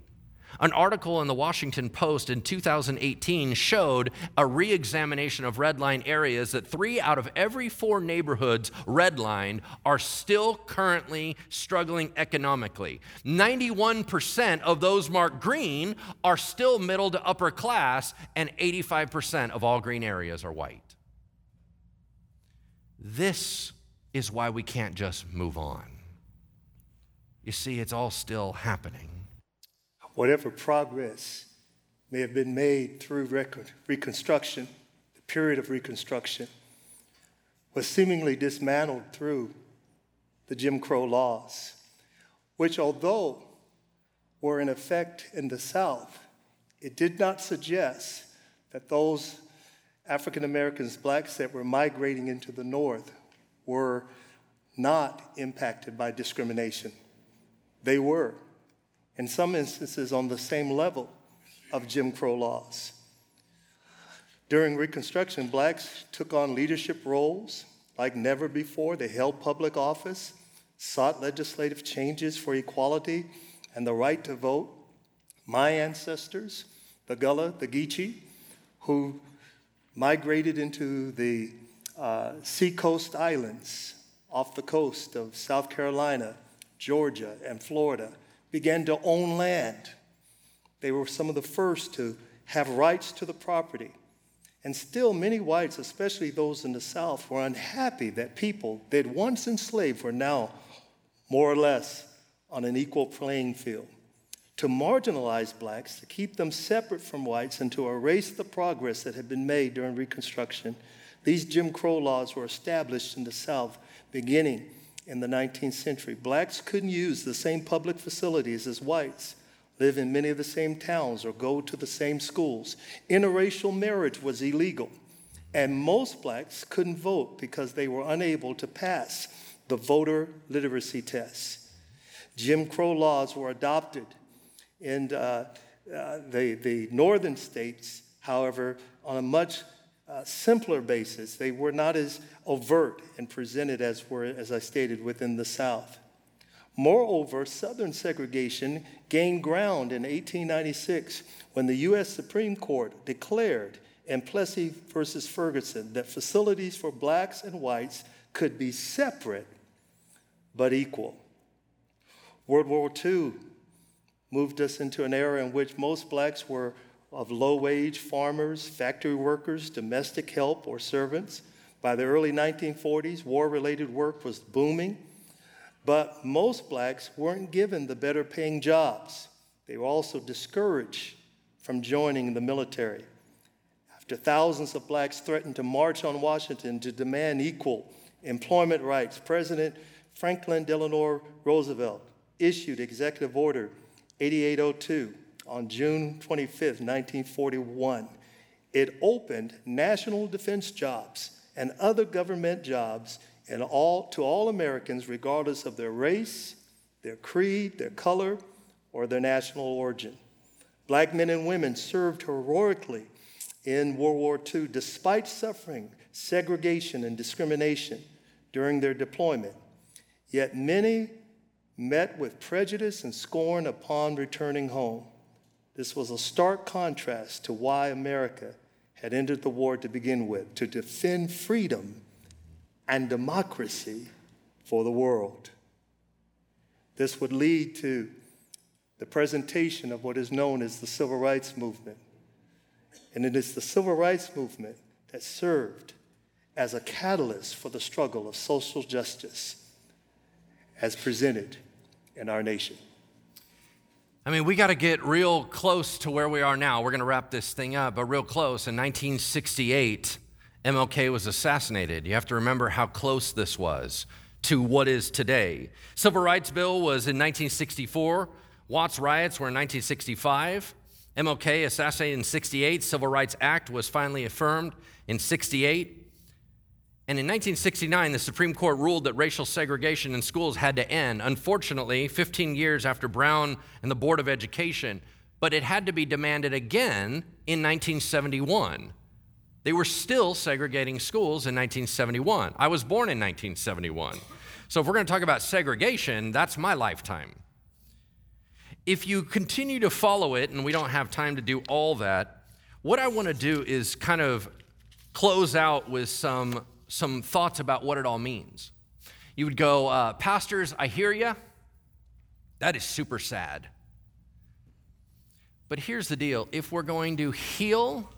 [SPEAKER 2] An article in the Washington Post in 2018 showed a re examination of redline areas that three out of every four neighborhoods redlined are still currently struggling economically. 91% of those marked green are still middle to upper class, and 85% of all green areas are white. This is why we can't just move on. You see, it's all still happening.
[SPEAKER 3] Whatever progress may have been made through Reconstruction, the period of Reconstruction, was seemingly dismantled through the Jim Crow laws, which, although were in effect in the South, it did not suggest that those African Americans, blacks that were migrating into the North, were not impacted by discrimination. They were, in some instances, on the same level of Jim Crow laws. During Reconstruction, blacks took on leadership roles like never before. They held public office, sought legislative changes for equality and the right to vote. My ancestors, the Gullah, the Geechee, who migrated into the uh, seacoast islands off the coast of South Carolina, Georgia, and Florida, began to own land. They were some of the first to have rights to the property. And still, many whites, especially those in the South, were unhappy that people they'd once enslaved were now more or less on an equal playing field to marginalize blacks, to keep them separate from whites, and to erase the progress that had been made during Reconstruction. These Jim Crow laws were established in the South beginning in the 19th century. Blacks couldn't use the same public facilities as whites, live in many of the same towns, or go to the same schools. Interracial marriage was illegal, and most blacks couldn't vote because they were unable to pass the voter literacy test. Jim Crow laws were adopted in uh, uh, the, the northern states, however, on a much uh, simpler basis. They were not as overt and presented as were, as I stated, within the South. Moreover, Southern segregation gained ground in 1896 when the U.S. Supreme Court declared in Plessy versus Ferguson that facilities for blacks and whites could be separate but equal. World War II moved us into an era in which most blacks were of low wage farmers, factory workers, domestic help, or servants. By the early 1940s, war related work was booming, but most blacks weren't given the better paying jobs. They were also discouraged from joining the military. After thousands of blacks threatened to march on Washington to demand equal employment rights, President Franklin Delano Roosevelt issued Executive Order 8802 on June 25, 1941. It opened national defense jobs and other government jobs all, to all Americans, regardless of their race, their creed, their color, or their national origin. Black men and women served heroically in World War II despite suffering segregation and discrimination during their deployment. Yet many met with prejudice and scorn upon returning home. This was a stark contrast to why America had entered the war to begin with to defend freedom and democracy for the world. This would lead to the presentation of what is known as the Civil Rights Movement. And it is the Civil Rights Movement that served as a catalyst for the struggle of social justice as presented in our nation.
[SPEAKER 2] I mean, we got to get real close to where we are now. We're going to wrap this thing up, but real close. In 1968, MLK was assassinated. You have to remember how close this was to what is today. Civil Rights Bill was in 1964. Watts riots were in 1965. MLK assassinated in 68. Civil Rights Act was finally affirmed in 68. And in 1969, the Supreme Court ruled that racial segregation in schools had to end. Unfortunately, 15 years after Brown and the Board of Education, but it had to be demanded again in 1971. They were still segregating schools in 1971. I was born in 1971. So if we're going to talk about segregation, that's my lifetime. if you continue to follow it, and we don't have time to do all that, what I want to do is kind of close out with some, some thoughts about what it all means. You would go, uh, Pastors, I hear you. That is super sad. But here's the deal if we're going to heal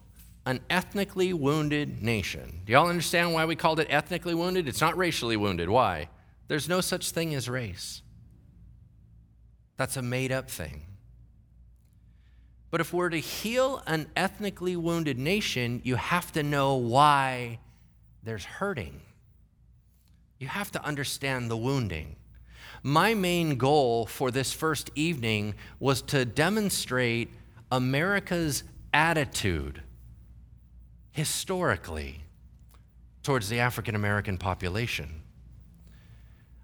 [SPEAKER 2] an ethnically wounded nation, do y'all understand why we called it ethnically wounded? It's not racially wounded. Why? There's no such thing as race. That's a made up thing. But if we're to heal an ethnically wounded nation, you have to know why there's hurting. You have to understand the wounding. My main goal for this first evening was to demonstrate America's attitude historically towards the African American population.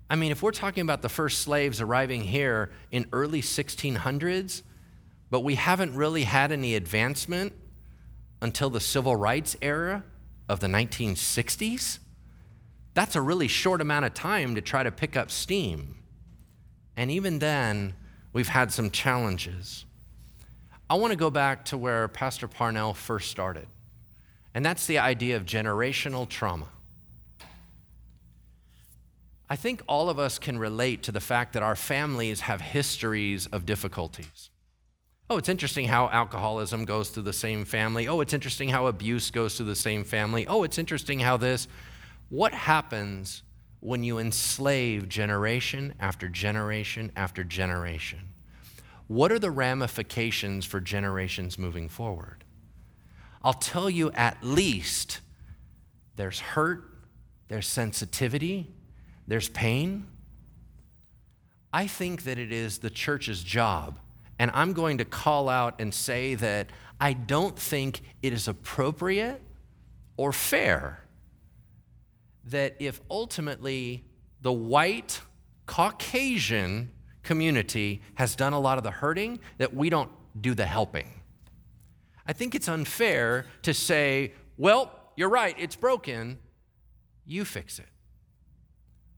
[SPEAKER 2] I mean, if we're talking about the first slaves arriving here in early 1600s, but we haven't really had any advancement until the civil rights era of the 1960s, that's a really short amount of time to try to pick up steam. And even then, we've had some challenges. I want to go back to where Pastor Parnell first started, and that's the idea of generational trauma. I think all of us can relate to the fact that our families have histories of difficulties. Oh, it's interesting how alcoholism goes through the same family. Oh, it's interesting how abuse goes through the same family. Oh, it's interesting how this. What happens when you enslave generation after generation after generation? What are the ramifications for generations moving forward? I'll tell you at least there's hurt, there's sensitivity, there's pain. I think that it is the church's job, and I'm going to call out and say that I don't think it is appropriate or fair that if ultimately the white Caucasian community has done a lot of the hurting, that we don't do the helping. I think it's unfair to say, well, you're right, it's broken, you fix it.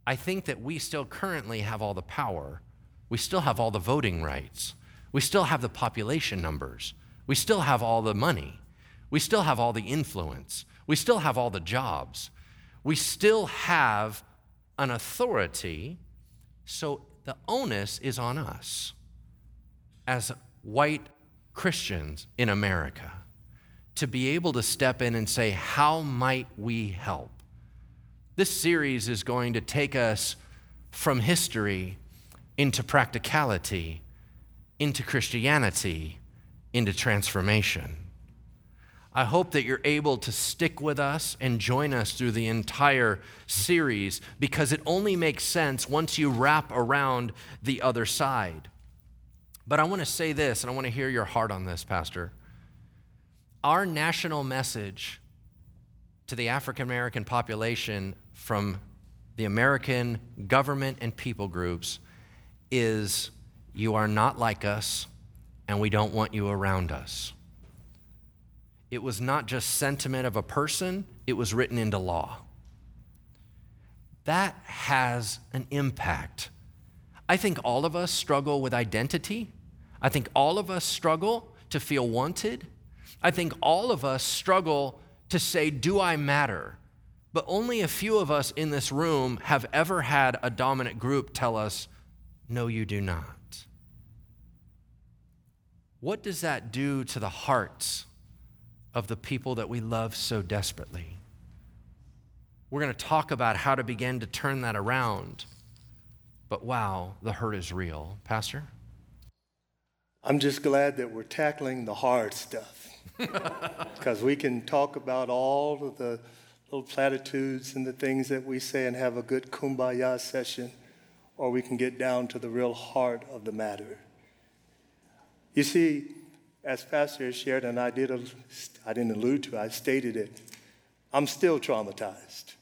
[SPEAKER 2] I think that we still currently have all the power. We still have all the voting rights. We still have the population numbers. We still have all the money. We still have all the influence. We still have all the jobs. We still have an authority. So the onus is on us as white Christians in America to be able to step in and say, How might we help? This series is going to take us from history into practicality, into Christianity, into transformation. I hope that you're able to stick with us and join us through the entire series because it only makes sense once you wrap around the other side. But I want to say this, and I want to hear your heart on this, Pastor. Our national message to the African American population from the American government and people groups is you are not like us and we don't want you around us. It was not just sentiment of a person, it was written into law. That has an impact. I think all of us struggle with identity. I think all of us struggle to feel wanted. I think all of us struggle to say, Do I matter? But only a few of us in this room have ever had a dominant group tell us, no, you do not. What does that do to the hearts of the people that we love so desperately? We're going to talk about how to begin to turn that around. But wow, the hurt is real. Pastor?
[SPEAKER 3] I'm just glad that we're tackling the hard stuff. Because we can talk about all of the little platitudes and the things that we say and have a good kumbaya session, or we can get down to the real heart of the matter. You see, as Pastor shared, and I, did, I didn't allude to, I stated it, I'm still traumatized.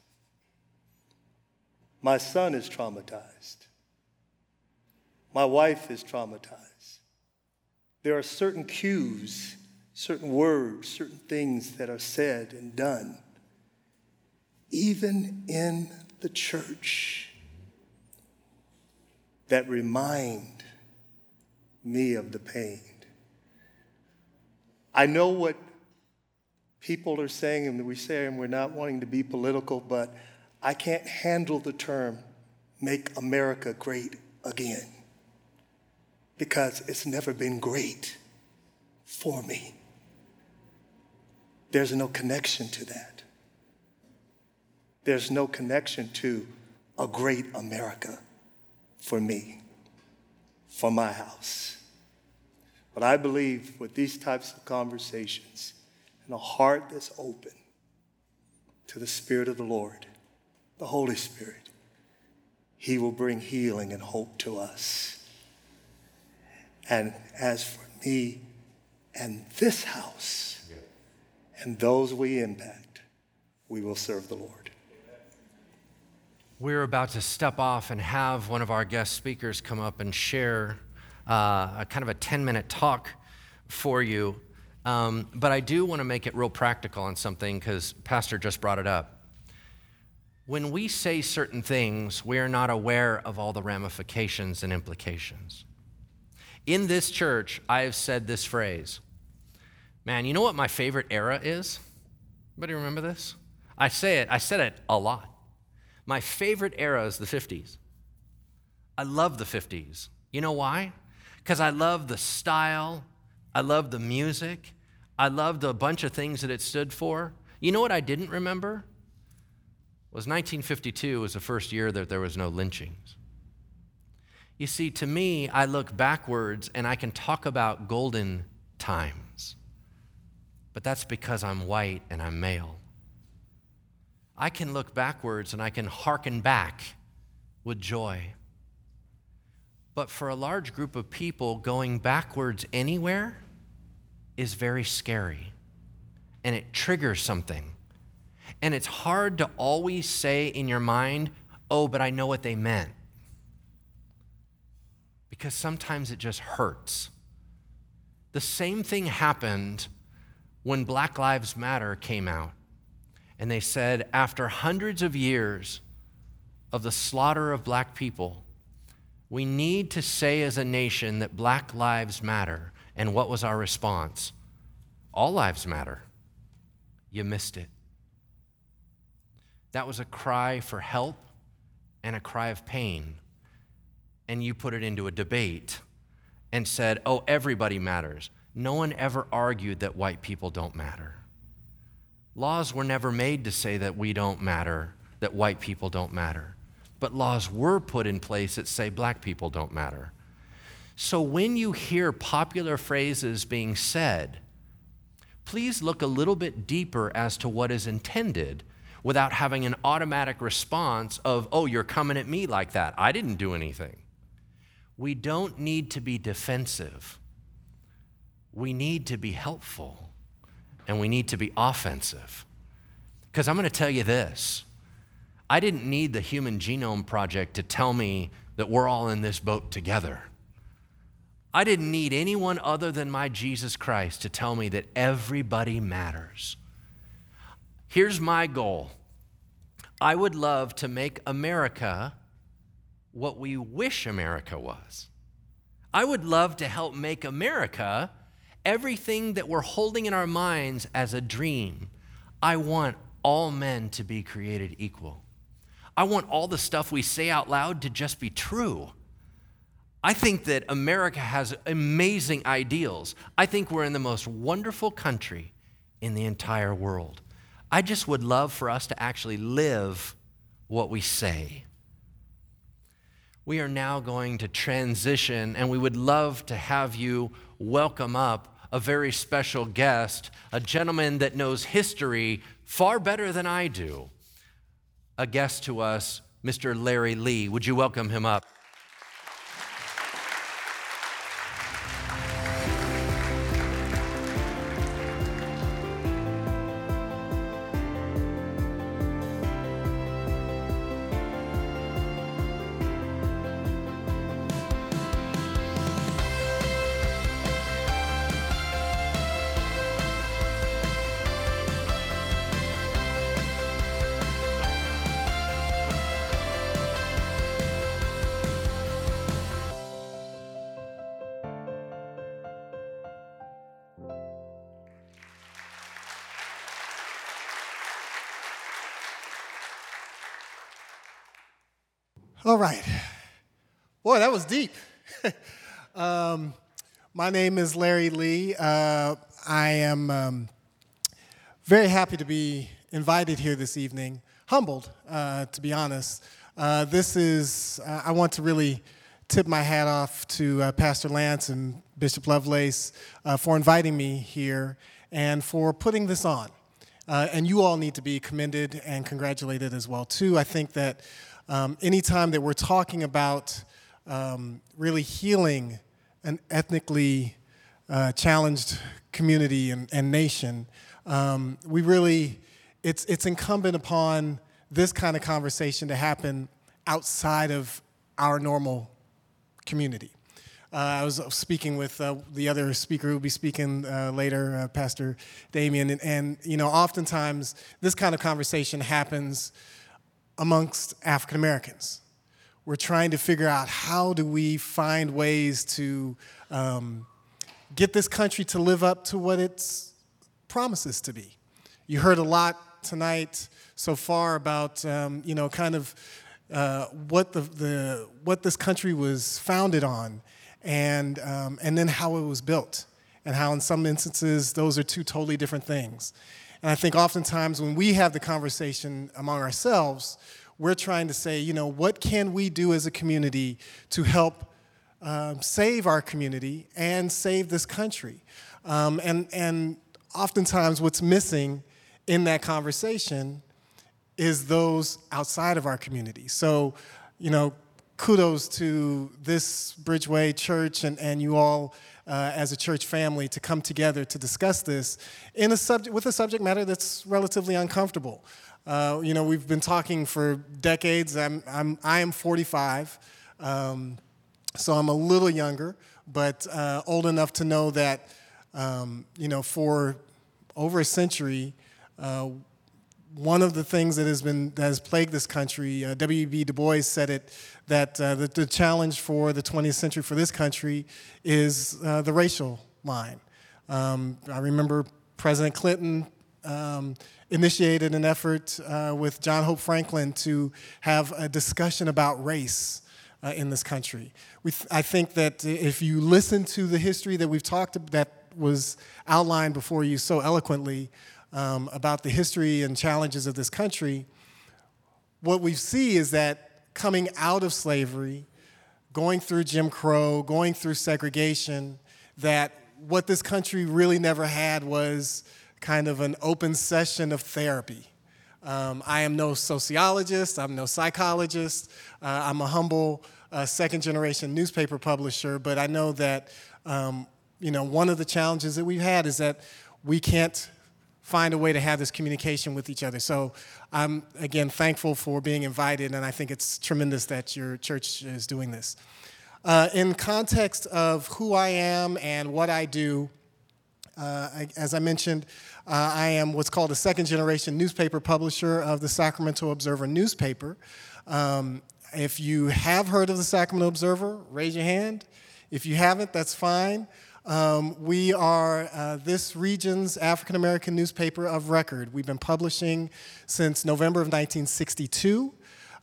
[SPEAKER 3] My son is traumatized. My wife is traumatized. There are certain cues, certain words, certain things that are said and done even in the church, that remind me of the pain. I know what people are saying, and we say, and we're not wanting to be political, but I can't handle the term make America great again because it's never been great for me. There's no connection to that. There's no connection to a great America for me, for my house. But I believe with these types of conversations and a heart that's open to the Spirit of the Lord, the Holy Spirit, He will bring healing and hope to us. And as for me and this house and those we impact, we will serve the Lord.
[SPEAKER 2] We're about to step off and have one of our guest speakers come up and share uh, a kind of a 10 minute talk for you. Um, but I do want to make it real practical on something because Pastor just brought it up. When we say certain things, we are not aware of all the ramifications and implications. In this church, I have said this phrase Man, you know what my favorite era is? Anybody remember this? I say it, I said it a lot. My favorite era is the 50s. I love the 50s. You know why? because I love the style, I love the music, I loved a bunch of things that it stood for. You know what I didn't remember? Was 1952 was the first year that there was no lynchings. You see, to me, I look backwards and I can talk about golden times. But that's because I'm white and I'm male. I can look backwards and I can hearken back with joy. But for a large group of people, going backwards anywhere is very scary and it triggers something. And it's hard to always say in your mind, oh, but I know what they meant. Because sometimes it just hurts. The same thing happened when Black Lives Matter came out. And they said, after hundreds of years of the slaughter of black people, we need to say as a nation that black lives matter. And what was our response? All lives matter. You missed it. That was a cry for help and a cry of pain. And you put it into a debate and said, oh, everybody matters. No one ever argued that white people don't matter. Laws were never made to say that we don't matter, that white people don't matter but laws were put in place that say black people don't matter. So when you hear popular phrases being said, please look a little bit deeper as to what is intended without having an automatic response of, oh, you're coming at me like that. I didn't do anything. We don't need to be defensive. We need to be helpful and we need to be offensive. Because I'm going to tell you this I didn't need the Human Genome Project to tell me that we're all in this boat together. I didn't need anyone other than my Jesus Christ to tell me that everybody matters. Here's my goal I would love to make America what we wish America was. I would love to help make America everything that we're holding in our minds as a dream. I want all men to be created equal. I want all the stuff we say out loud to just be true. I think that America has amazing ideals. I think we're in the most wonderful country in the entire world. I just would love for us to actually live what we say. We are now going to transition, and we would love to have you welcome up a very special guest, a gentleman that knows history far better than I do a guest to us, Mr. Larry Lee. Would you welcome him up?
[SPEAKER 4] All right. Boy, that was deep. um, my name is Larry Lee. Uh, I am um, very happy to be invited here this evening, humbled, uh, to be honest. Uh, this is, uh, I want to really tip my hat off to uh, Pastor Lance and Bishop Lovelace uh, for inviting me here and for putting this on. and you all need to be commended and congratulated as well, too. I think that um, anytime that we're talking about um, really healing an ethnically uh, challenged community and, and nation, um, we really, it's, it's incumbent upon this kind of conversation to happen outside of our normal community. Uh, I was speaking with uh, the other speaker who will be speaking uh, later, uh, Pastor Damien, and, and, you know, oftentimes this kind of conversation happens amongst African Americans. We're trying to figure out how do we find ways to um, get this country to live up to what it promises to be. You heard a lot tonight so far about um, you know kind of uh, what the, the what this country was founded on, and um, and then how it was built, and how in some instances those are two totally different things. And I think oftentimes when we have the conversation among ourselves, we're trying to say, you know, what can we do as a community to help um, save our community and save this country? Um, and, and oftentimes what's missing in that conversation is those outside of our community. So, you know, kudos to this Bridgeway Church and, and you all uh, as a church family to come together to discuss this in a subject, with a subject matter that's relatively uncomfortable. Uh, you know, we've been talking for decades. I'm, I'm, I am 45, um, so I'm a little younger, but uh, old enough to know that, um, you know, for over a century, uh, one of the things that has been that has plagued this country, uh, W.E.B. Du Bois said it that uh, the, the, challenge for the 20th century for this country is uh, the racial line. Um, I remember President Clinton um, initiated an effort uh, with John Hope Franklin to have a discussion about race. Uh, in this country, th- I think that if you listen to the history that we've talked about, that was outlined before you so eloquently, um, about the history and challenges of this country, what we see is that coming out of slavery, going through Jim Crow, going through segregation, that what this country really never had was kind of an open session of therapy. Um, I am no sociologist, I'm no psychologist, uh, I'm a humble uh, second generation newspaper publisher, but I know that um, you know, one of the challenges that we've had is that we can't find a way to have this communication with each other. So I'm, again, thankful for being invited, and I think it's tremendous that your church is doing this. Uh, in context of who I am and what I do, uh, I, as I mentioned, uh, I am what's called a second generation newspaper publisher of the Sacramento Observer newspaper. Um, if you have heard of the Sacramento Observer, raise your hand. If you haven't, that's fine. Um, we are uh, this region's African American newspaper of record. We've been publishing since November of 1962.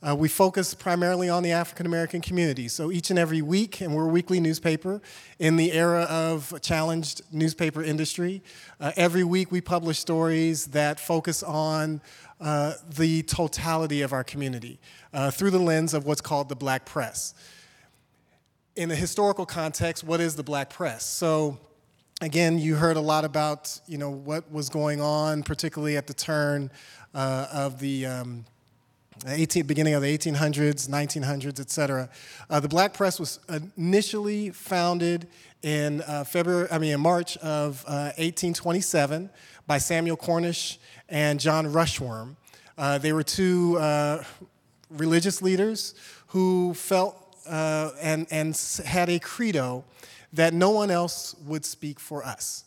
[SPEAKER 4] Uh, we focus primarily on the African American community. So each and every week, and we're a weekly newspaper in the era of challenged newspaper industry, uh, every week we publish stories that focus on uh, the totality of our community uh, through the lens of what's called the black press in a historical context, what is the black press? So, again, you heard a lot about you know what was going on, particularly at the turn uh, of the um, 18, beginning of the 1800s, 1900s, et cetera. Uh, the black press was initially founded in uh, February, I mean, in March of 1827 uh, by Samuel Cornish and John Russwurm. Uh, they were two uh, religious leaders who felt uh, and, and had a credo that no one else would speak for us.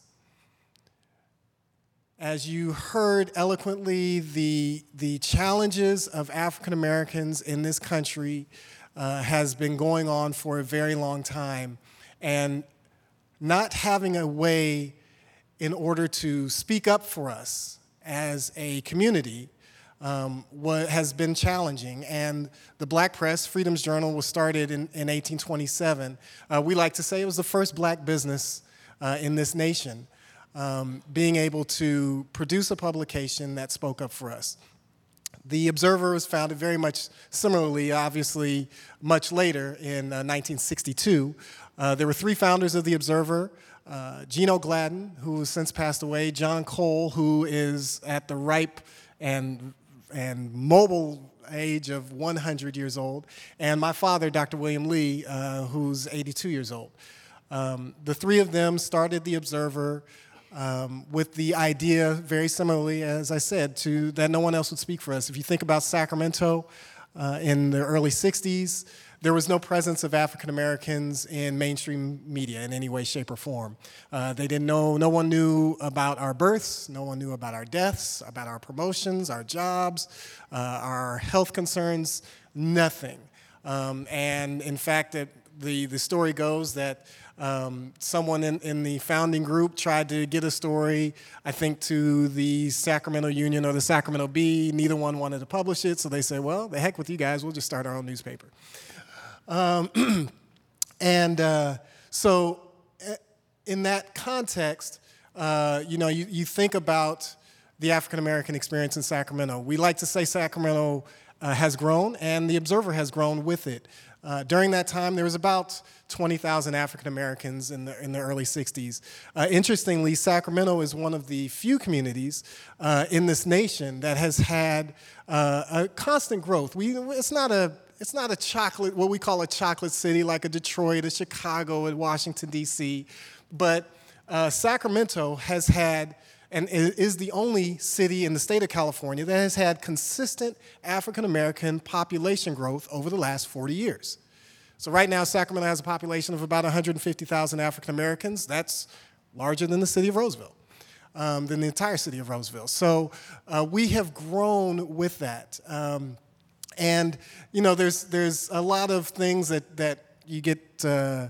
[SPEAKER 4] As you heard eloquently, the, the challenges of African Americans in this country uh, has been going on for a very long time. And not having a way in order to speak up for us as a community um, what has been challenging. And the Black Press, Freedom's Journal, was started in, in 1827. Uh, we like to say it was the first black business uh, in this nation, um, being able to produce a publication that spoke up for us. The Observer was founded very much similarly, obviously, much later in uh, 1962. Uh, there were three founders of The Observer uh, Gino Gladden, who has since passed away, John Cole, who is at the ripe and, and mobile age of 100 years old, and my father, Dr. William Lee, uh, who's 82 years old. Um, the three of them started The Observer um, with the idea, very similarly, as I said, to that no one else would speak for us. If you think about Sacramento uh, in the early 60s, there was no presence of African Americans in mainstream media in any way, shape, or form. Uh, they didn't know, no one knew about our births, no one knew about our deaths, about our promotions, our jobs, uh, our health concerns, nothing. Um, and in fact, it, the, the story goes that um, someone in, in the founding group tried to get a story, I think, to the Sacramento Union or the Sacramento Bee. Neither one wanted to publish it, so they said, well, the heck with you guys, we'll just start our own newspaper. Um, and uh, so, eh, in that context, uh, you know, you, you think about the African American experience in Sacramento. We like to say Sacramento uh, has grown, and the Observer has grown with it. Uh, during that time, there was about 20,000 African Americans in the, in the early 60s. Uh, interestingly, Sacramento is one of the few communities uh, in this nation that has had uh, a constant growth. We, it's not a it's not a chocolate, what we call a chocolate city like a Detroit, a Chicago, a Washington, D.C., but uh, Sacramento has had and is the only city in the state of California that has had consistent African American population growth over the last 40 years. So, right now, Sacramento has a population of about 150,000 African Americans. That's larger than the city of Roseville, um, than the entire city of Roseville. So, uh, we have grown with that. Um, and you know, there's there's a lot of things that that you get uh,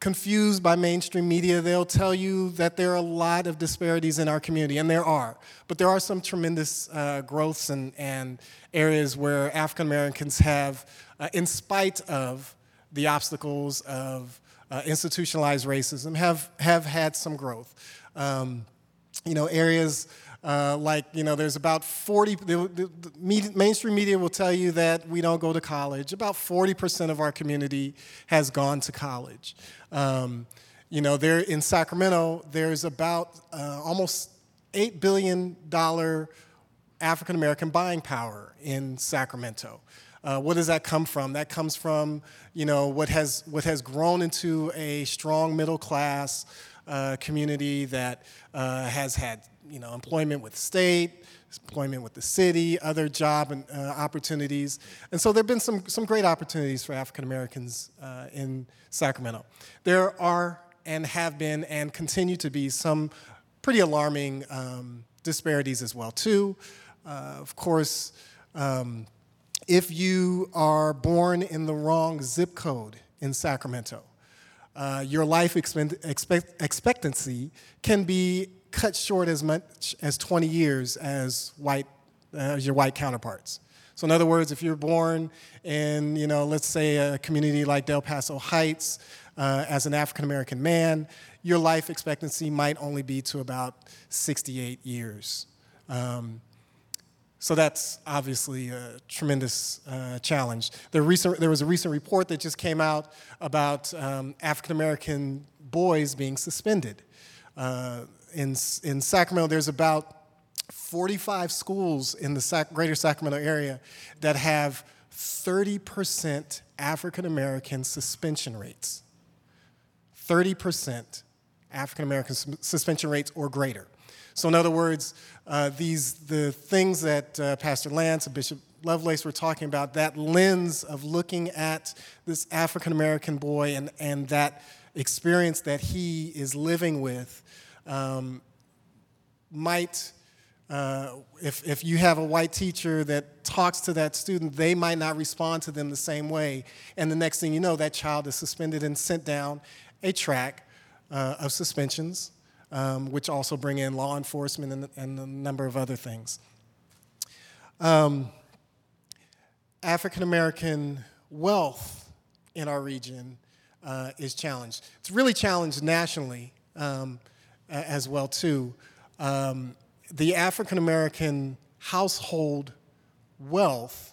[SPEAKER 4] confused by mainstream media. They'll tell you that there are a lot of disparities in our community, and there are. But there are some tremendous uh, growths and and areas where African Americans have, uh, in spite of the obstacles of uh, institutionalized racism, have have had some growth. Um, you know, areas uh, like, you know, there's about 40, the, the, the media, mainstream media will tell you that we don't go to college. About 40% of our community has gone to college. Um, you know, there in Sacramento, there's about uh, almost $8 billion African American buying power in Sacramento. Uh, what does that come from? That comes from, you know, what has, what has grown into a strong middle class uh, community that uh, has had you know, employment with state, employment with the city, other job and, uh, opportunities. And so there have been some, some great opportunities for African Americans uh, in Sacramento. There are and have been and continue to be some pretty alarming um, disparities as well too. Uh, of course, um, if you are born in the wrong zip code in Sacramento, uh, your life expect, expectancy can be cut short as much as 20 years as white as your white counterparts. So in other words, if you're born in, you know, let's say a community like Del Paso Heights uh, as an African American man, your life expectancy might only be to about 68 years. Um, so that's obviously a tremendous uh, challenge. There, recent, there, was a recent report that just came out about um, African American boys being suspended. Uh, in, in Sacramento, there's about 45 schools in the Sac- greater Sacramento area that have 30% African American suspension rates. 30% African American suspension rates or greater. So, in other words, uh, these the things that uh, Pastor Lance and Bishop Lovelace were talking about, that lens of looking at this African American boy and, and that experience that he is living with um, might, uh, if, if you have a white teacher that talks to that student, they might not respond to them the same way. And the next thing you know, that child is suspended and sent down a track uh, of suspensions, um, which also bring in law enforcement and, and a number of other things. Um, African American wealth in our region uh, is challenged. It's really challenged nationally um, as well too. Um, the African American household wealth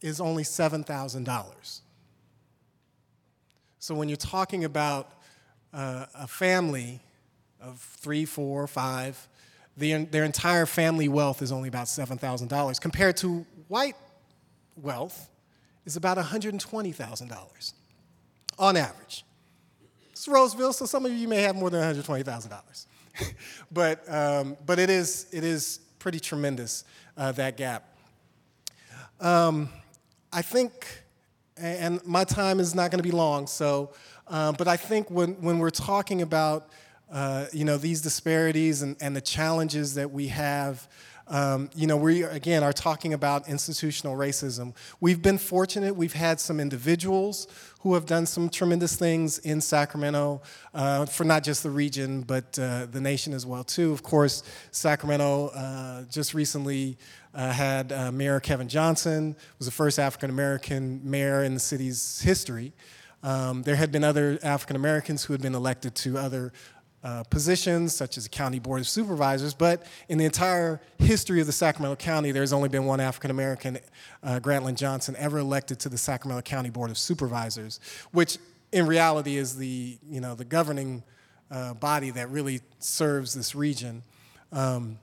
[SPEAKER 4] is only $7,000. So when you're talking about uh, a family of three, four, five, the, their entire family wealth is only about $7,000 compared to white wealth is about $120,000 on average. It's Roseville, so some of you may have more than $120,000. but, um, but it, is, it is pretty tremendous, uh, that gap. Um, I think, and my time is not going to be long, so, uh, but I think when, when we're talking about uh, you know, these disparities and, and the challenges that we have um, you know, we again are talking about institutional racism. We've been fortunate. We've had some individuals who have done some tremendous things in Sacramento uh, for not just the region but uh, the nation as well too. Of course, Sacramento uh, just recently uh, had uh, Mayor Kevin Johnson was the first African American mayor in the city's history. Um, there had been other African Americans who had been elected to other uh, positions, such as the County Board of Supervisors, but in the entire history of the Sacramento County, there's only been one African American, uh, Grantland Johnson, ever elected to the Sacramento County Board of Supervisors, which in reality is the, you know, the governing uh, body that really serves this region. Um,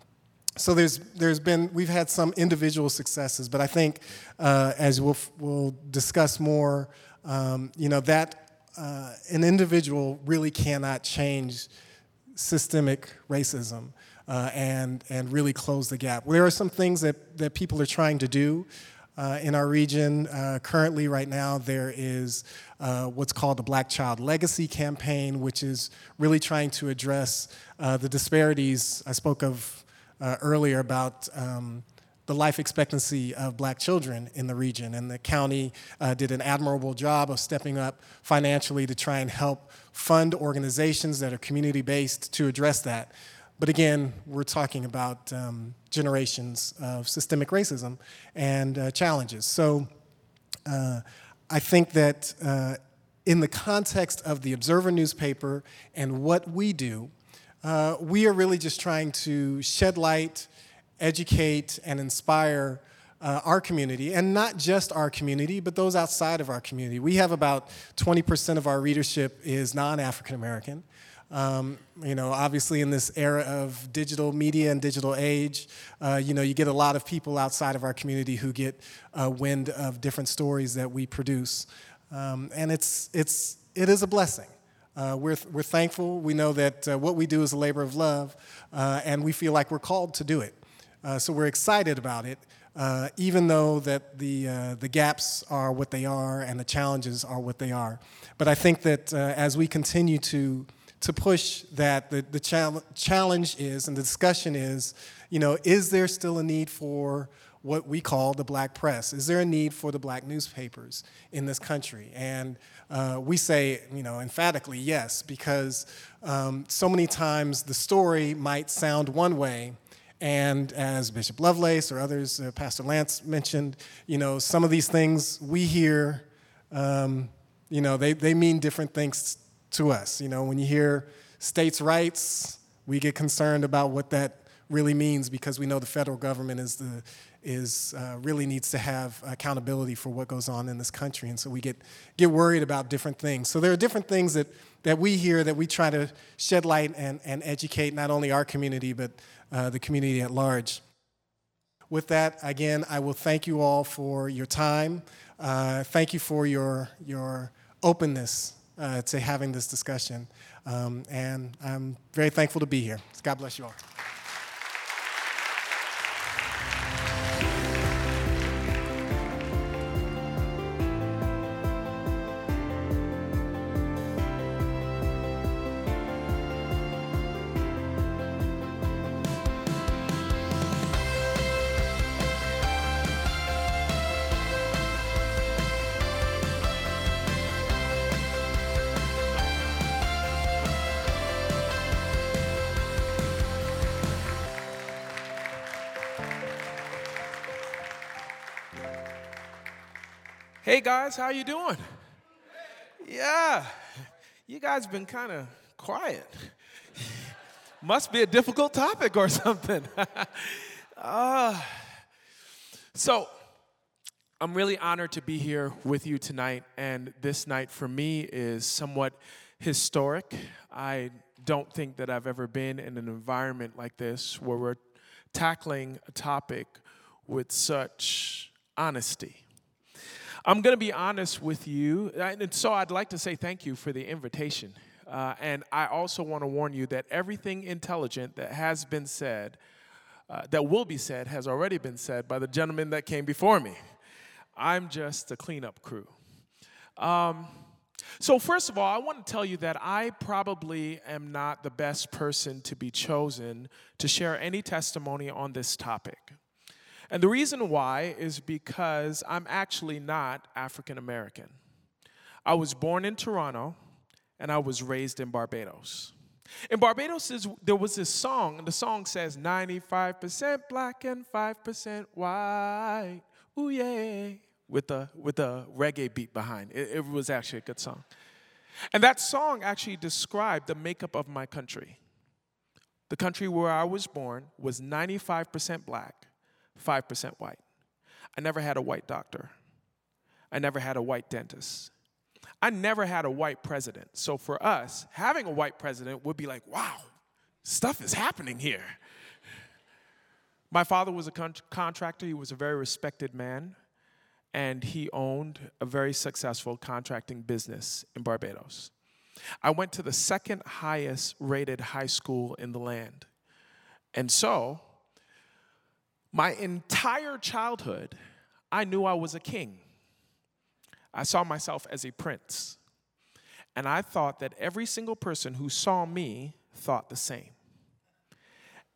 [SPEAKER 4] so there's, there's been, we've had some individual successes, but I think uh, as we'll, we'll discuss more, um, you know, that uh, an individual really cannot change systemic racism uh, and, and really close the gap. There are some things that, that people are trying to do. Uh, in our region, uh, currently, right now, there is uh, what's called the Black Child Legacy Campaign, which is really trying to address uh, the disparities I spoke of uh, earlier about um, the life expectancy of black children in the region. And the county uh, did an admirable job of stepping up financially to try and help fund organizations that are community based to address that. But again, we're talking about um, generations of systemic racism and uh, challenges. So uh, I think that uh, in the context of the Observer newspaper and what we do, uh, we are really just trying to shed light educate, and inspire uh, our community, and not just our community, but those outside of our community. We have about 20% of our readership is non-African American. Um, you know, obviously in this era of digital media and digital age, uh, you know, you get a lot of people outside of our community who get a wind of different stories that we produce, um, and it's it's it is a blessing. Uh, we're, we're thankful. We know that uh, what we do is a labor of love, uh, and we feel like we're called to do it. Uh, so we're excited about it, uh, even though that the, uh, the gaps are what they are and the challenges are what they are. But I think that uh, as we continue to, to push that, the, the chal- challenge is and the discussion is, you know, is there still a need for what we call the black press? Is there a need for the black newspapers in this country? And uh, we say, you know, emphatically yes, because um, so many times the story might sound one way, and as Bishop Lovelace or others, uh, Pastor Lance mentioned, you know, some of these things we hear, um, you know, they, they mean different things to us. You know, when you hear states' rights, we get concerned about what that really means because we know the federal government is the is uh, really needs to have accountability for what goes on in this country, and so we get get worried about different things. So there are different things that that we hear that we try to shed light and and educate not only our community but uh, the community at large. With that, again, I will thank you all for your time. Uh, thank you for your, your openness uh, to having this discussion. Um, and I'm very thankful to be here. God bless you all.
[SPEAKER 5] Guys, how you doing? Yeah, you guys been kind of quiet. Must be a difficult topic or something. uh, so, I'm really honored to be here with you tonight, and this night for me is somewhat historic. I don't think that I've ever been in an environment like this where we're tackling a topic with such honesty. I'm going to be honest with you, and so I'd like to say thank you for the invitation. Uh, and I also want to warn you that everything intelligent that has been said, uh, that will be said, has already been said by the gentleman that came before me. I'm just a cleanup crew. Um, so, first of all, I want to tell you that I probably am not the best person to be chosen to share any testimony on this topic. And the reason why is because I'm actually not African American. I was born in Toronto and I was raised in Barbados. In Barbados, there was this song, and the song says 95% black and 5% white. Ooh, yeah. With a, with a reggae beat behind. It, it was actually a good song. And that song actually described the makeup of my country. The country where I was born was 95% black 5% white. I never had a white doctor. I never had a white dentist. I never had a white president. So for us, having a white president would be like, wow, stuff is happening here. My father was a con- contractor, he was a very respected man, and he owned a very successful contracting business in Barbados. I went to the second highest rated high school in the land. And so, my entire childhood, I knew I was a king. I saw myself as a prince. And I thought that every single person who saw me thought the same.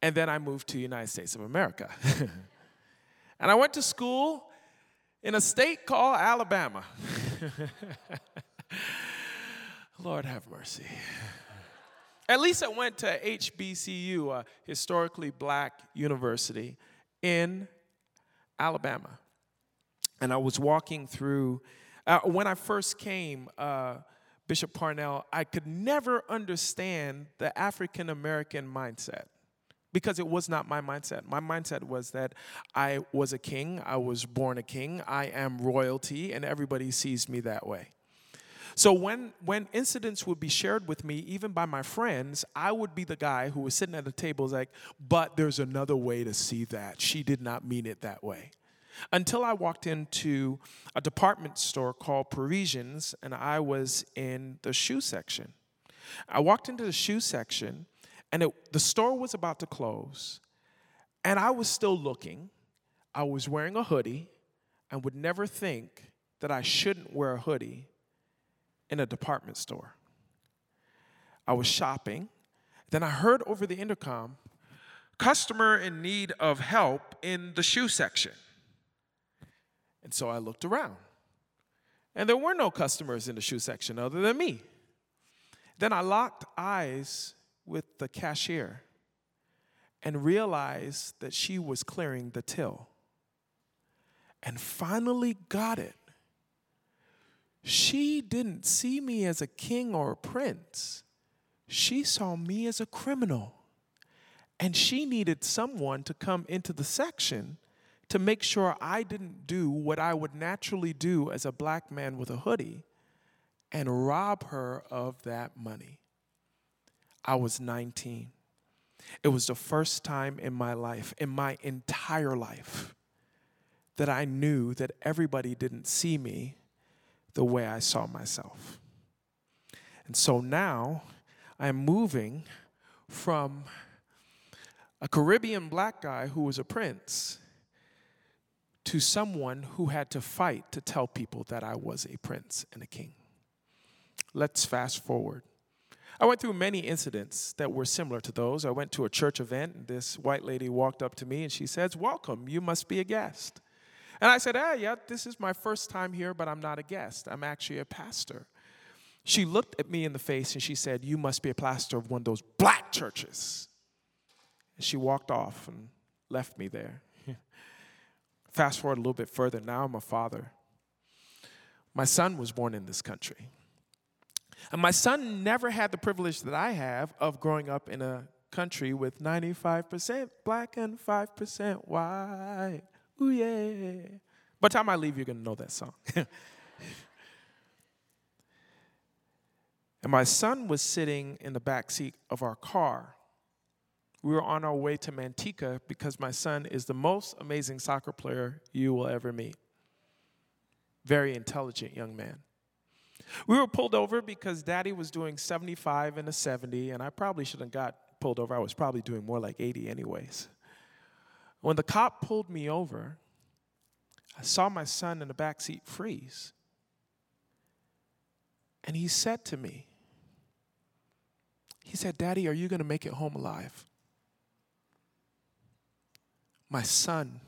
[SPEAKER 5] And then I moved to the United States of America. and I went to school in a state called Alabama. Lord have mercy. At least I went to HBCU, a historically black university in Alabama. And I was walking through, uh, when I first came, uh, Bishop Parnell, I could never understand the African American mindset because it was not my mindset. My mindset was that I was a king, I was born a king, I am royalty, and everybody sees me that way. So when when incidents would be shared with me, even by my friends, I would be the guy who was sitting at the table like, but there's another way to see that. She did not mean it that way. Until I walked into a department store called Parisians and I was in the shoe section. I walked into the shoe section and it, the store was about to close and I was still looking. I was wearing a hoodie and would never think that I shouldn't wear a hoodie in a department store. I was shopping. Then I heard over the intercom, customer in need of help in the shoe section. And so I looked around. And there were no customers in the shoe section other than me. Then I locked eyes with the cashier and realized that she was clearing the till. And finally got it she didn't see me as a king or a prince. She saw me as a criminal. And she needed someone to come into the section to make sure I didn't do what I would naturally do as a black man with a hoodie and rob her of that money. I was 19. It was the first time in my life, in my entire life, that I knew that everybody didn't see me the way I saw myself. And so now I'm moving from a Caribbean black guy who was a prince to someone who had to fight to tell people that I was a prince and a king. Let's fast forward. I went through many incidents that were similar to those. I went to a church event, and this white lady walked up to me and she says, Welcome, you must be a guest. And I said, ah, yeah, this is my first time here, but I'm not a guest. I'm actually a pastor. She looked at me in the face and she said, You must be a pastor of one of those black churches. And she walked off and left me there. Fast forward a little bit further, now I'm a father. my son was born in this country. And my son never had the privilege that I have of growing up in a country with 95% black and 5% white. Ooh, yeah. By the time I leave, you're going to know that song. and my son was sitting in the back seat of our car. We were on our way to Manteca because my son is the most amazing soccer player you will ever meet. Very intelligent young man. We were pulled over because daddy was doing 75 and a 70, and I probably shouldn't have got pulled over. I was probably doing more like 80 anyways. When the cop pulled me over, I saw my son in the back seat freeze. And he said to me, he said, Daddy, are you going to make it home alive? My son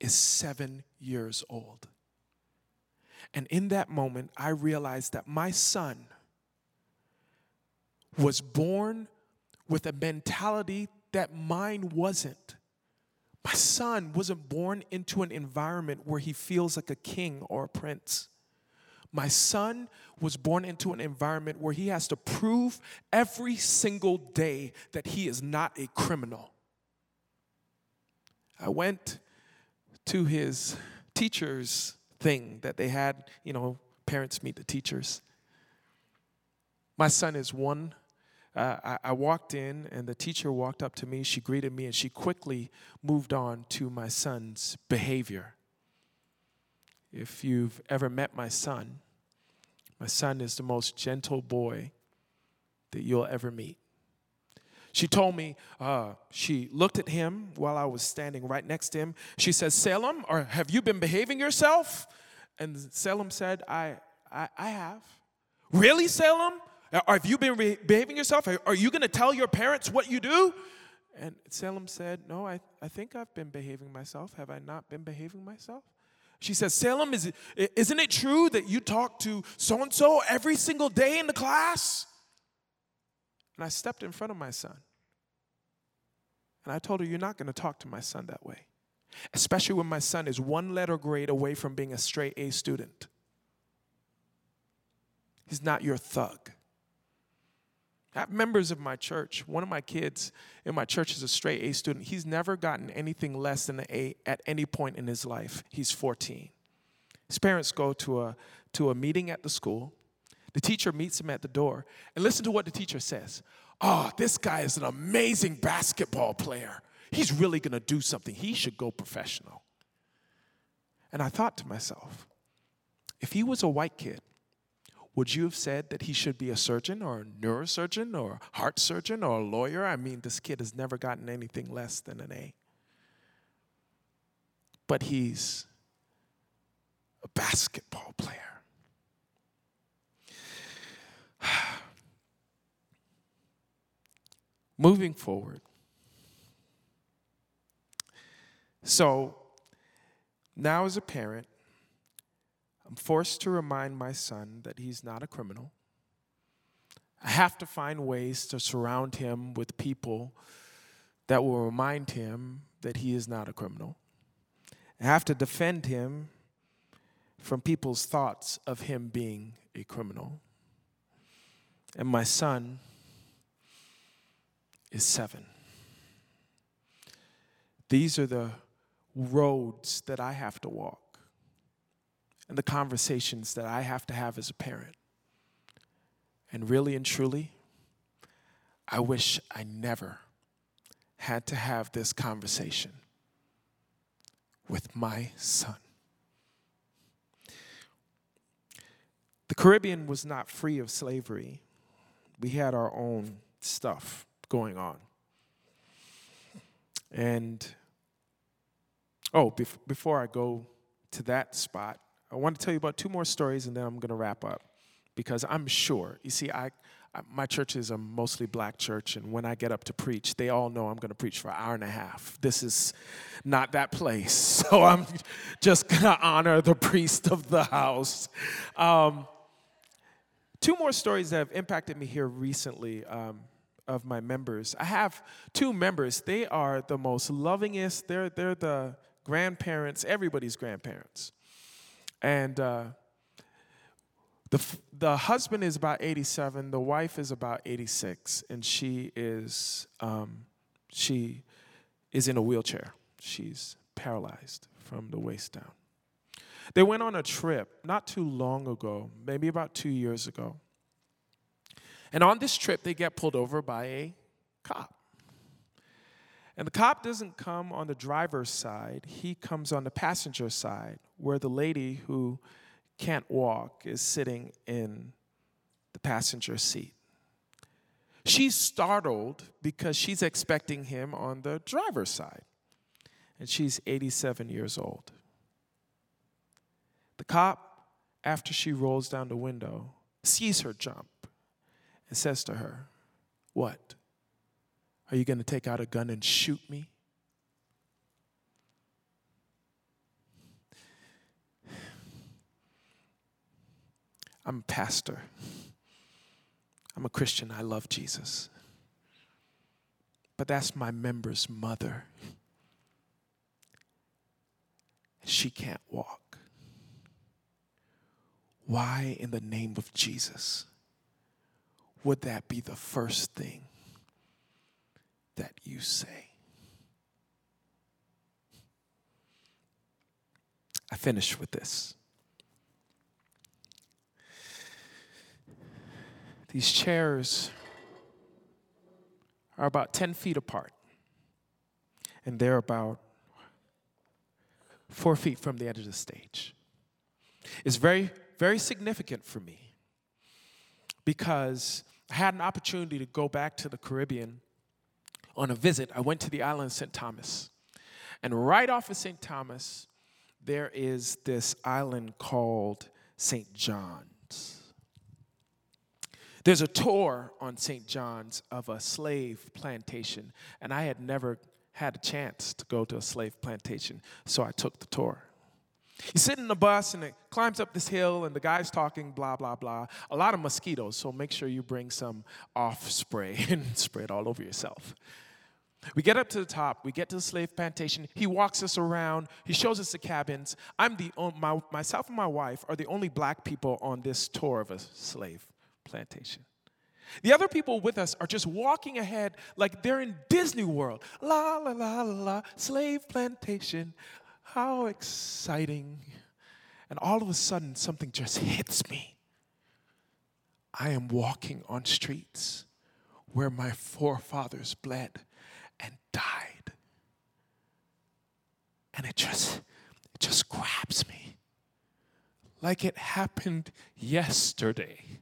[SPEAKER 5] is seven years old. And in that moment, I realized that my son was born with a mentality that mine wasn't. My son wasn't born into an environment where he feels like a king or a prince. My son was born into an environment where he has to prove every single day that he is not a criminal. I went to his teacher's thing that they had, you know, parents meet the teachers. My son is one. Uh, I, I walked in, and the teacher walked up to me. She greeted me, and she quickly moved on to my son's behavior. If you've ever met my son, my son is the most gentle boy that you'll ever meet. She told me, uh, she looked at him while I was standing right next to him. She says, Salem, or have you been behaving yourself? And Salem said, I, I, I have. Really, Salem? Have you been re- behaving yourself? Are you going to tell your parents what you do? And Salem said, No, I, I think I've been behaving myself. Have I not been behaving myself? She says, Salem, is it, isn't it true that you talk to so and so every single day in the class? And I stepped in front of my son. And I told her, You're not going to talk to my son that way, especially when my son is one letter grade away from being a straight A student. He's not your thug. I have members of my church. One of my kids in my church is a straight A student. He's never gotten anything less than an A at any point in his life. He's 14. His parents go to a, to a meeting at the school. The teacher meets him at the door. And listen to what the teacher says Oh, this guy is an amazing basketball player. He's really going to do something. He should go professional. And I thought to myself, if he was a white kid, would you have said that he should be a surgeon or a neurosurgeon or a heart surgeon or a lawyer? I mean, this kid has never gotten anything less than an A. But he's a basketball player. Moving forward. So, now as a parent, I'm forced to remind my son that he's not a criminal. I have to find ways to surround him with people that will remind him that he is not a criminal. I have to defend him from people's thoughts of him being a criminal. And my son is seven. These are the roads that I have to walk and the conversations that I have to have as a parent. And really and truly, I wish I never had to have this conversation with my son. The Caribbean was not free of slavery. We had our own stuff going on. And, oh, bef- before I go to that spot, I want to tell you about two more stories and then I'm going to wrap up because I'm sure, you see, I, I, my church is a mostly black church, and when I get up to preach, they all know I'm going to preach for an hour and a half. This is not that place, so I'm just going to honor the priest of the house. Um, two more stories that have impacted me here recently. Um, of my members. I have two members. They are the most lovingest. They're, they're the grandparents, everybody's grandparents. And uh, The, the husband is about 87, the wife is about 86, and she is, um, she is in a wheelchair. She's paralyzed from the waist down. They went on a trip not too long ago, maybe about two years ago. And on this trip, they get pulled over by a cop. And the cop doesn't come on the driver's side, he comes on the passenger side, where the lady who can't walk is sitting in the passenger seat. She's startled because she's expecting him on the driver's side, and she's 87 years old. The cop, after she rolls down the window, sees her jump and says to her, What? Are you going to take out a gun and shoot me? I'm a pastor. I'm a Christian. I love Jesus. But that's my member's mother. She can't walk. Why, in the name of Jesus, would that be the first thing that you say? I finish with this. These chairs are about 10 feet apart, and they're about four feet from the edge of the stage. It's very, very significant for me because I had an opportunity to go back to the Caribbean on a visit. I went to the island of St. Thomas. And right off of St. Thomas, there is this island called St. John's. There's a tour on St. John's of a slave plantation, and I had never had a chance to go to a slave plantation, so I took the tour. You sit in the bus and it climbs up this hill, and the guy's talking, blah, blah, blah. A lot of mosquitoes, so make sure you bring some off spray and spray it all over yourself. We get up to the top, we get to the slave plantation. He walks us around, he shows us the cabins. I'm the my, myself and my wife are the only black people on this tour of a slave plantation. The other people with us are just walking ahead like they're in Disney World. La la la la la, slave plantation. How exciting. And all of a sudden, something just hits me. I am walking on streets where my forefathers bled died. And it just, it just grabs me like it happened yesterday.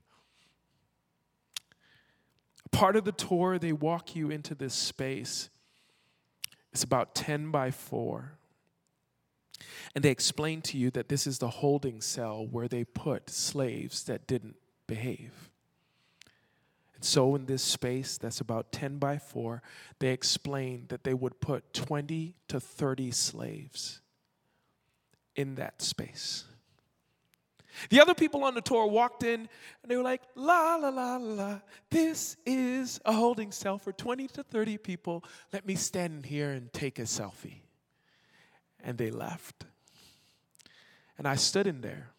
[SPEAKER 5] Part of the tour, they walk you into this space. It's about 10 by 4. And they explain to you that this is the holding cell where they put slaves that didn't behave. So, in this space that's about 10 by 4, they explained that they would put 20 to 30 slaves in that space. The other people on the tour walked in and they were like, la, la, la, la, this is a holding cell for 20 to 30 people. Let me stand here and take a selfie. And they left. And I stood in there.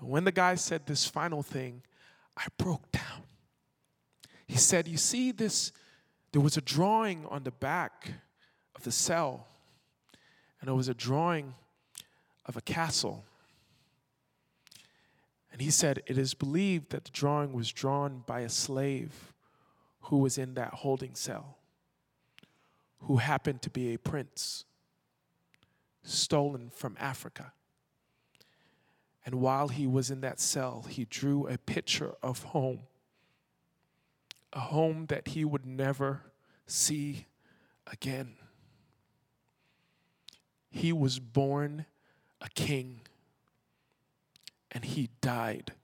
[SPEAKER 5] When the guy said this final thing, I broke down. He said, You see, this, there was a drawing on the back of the cell, and it was a drawing of a castle. And he said, It is believed that the drawing was drawn by a slave who was in that holding cell, who happened to be a prince stolen from Africa. And while he was in that cell, he drew a picture of home, a home that he would never see again. He was born a king, and he died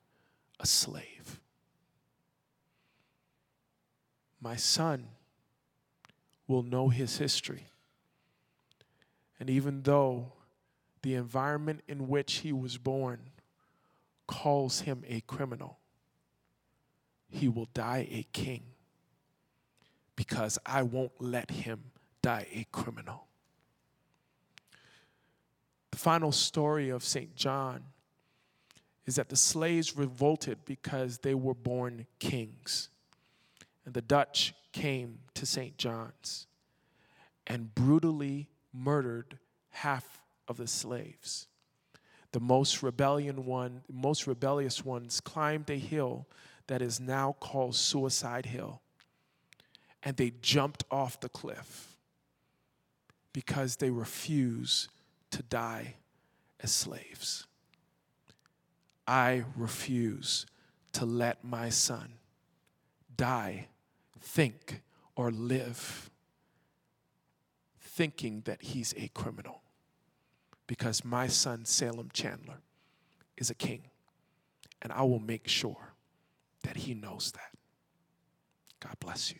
[SPEAKER 5] a slave. My son will know his history. And even though the environment in which he was born calls him a criminal, he will die a king because I won't let him die a criminal. The final story of St. John is that the slaves revolted because they were born kings. And the Dutch came to St. John's and brutally murdered half of the slaves. The most rebellion one, most rebellious ones climbed a hill that is now called Suicide Hill. And they jumped off the cliff because they refuse to die as slaves. I refuse to let my son die, think, or live thinking that he's a criminal because my son, Salem Chandler, is a king. And I will make sure that he knows that. God bless you.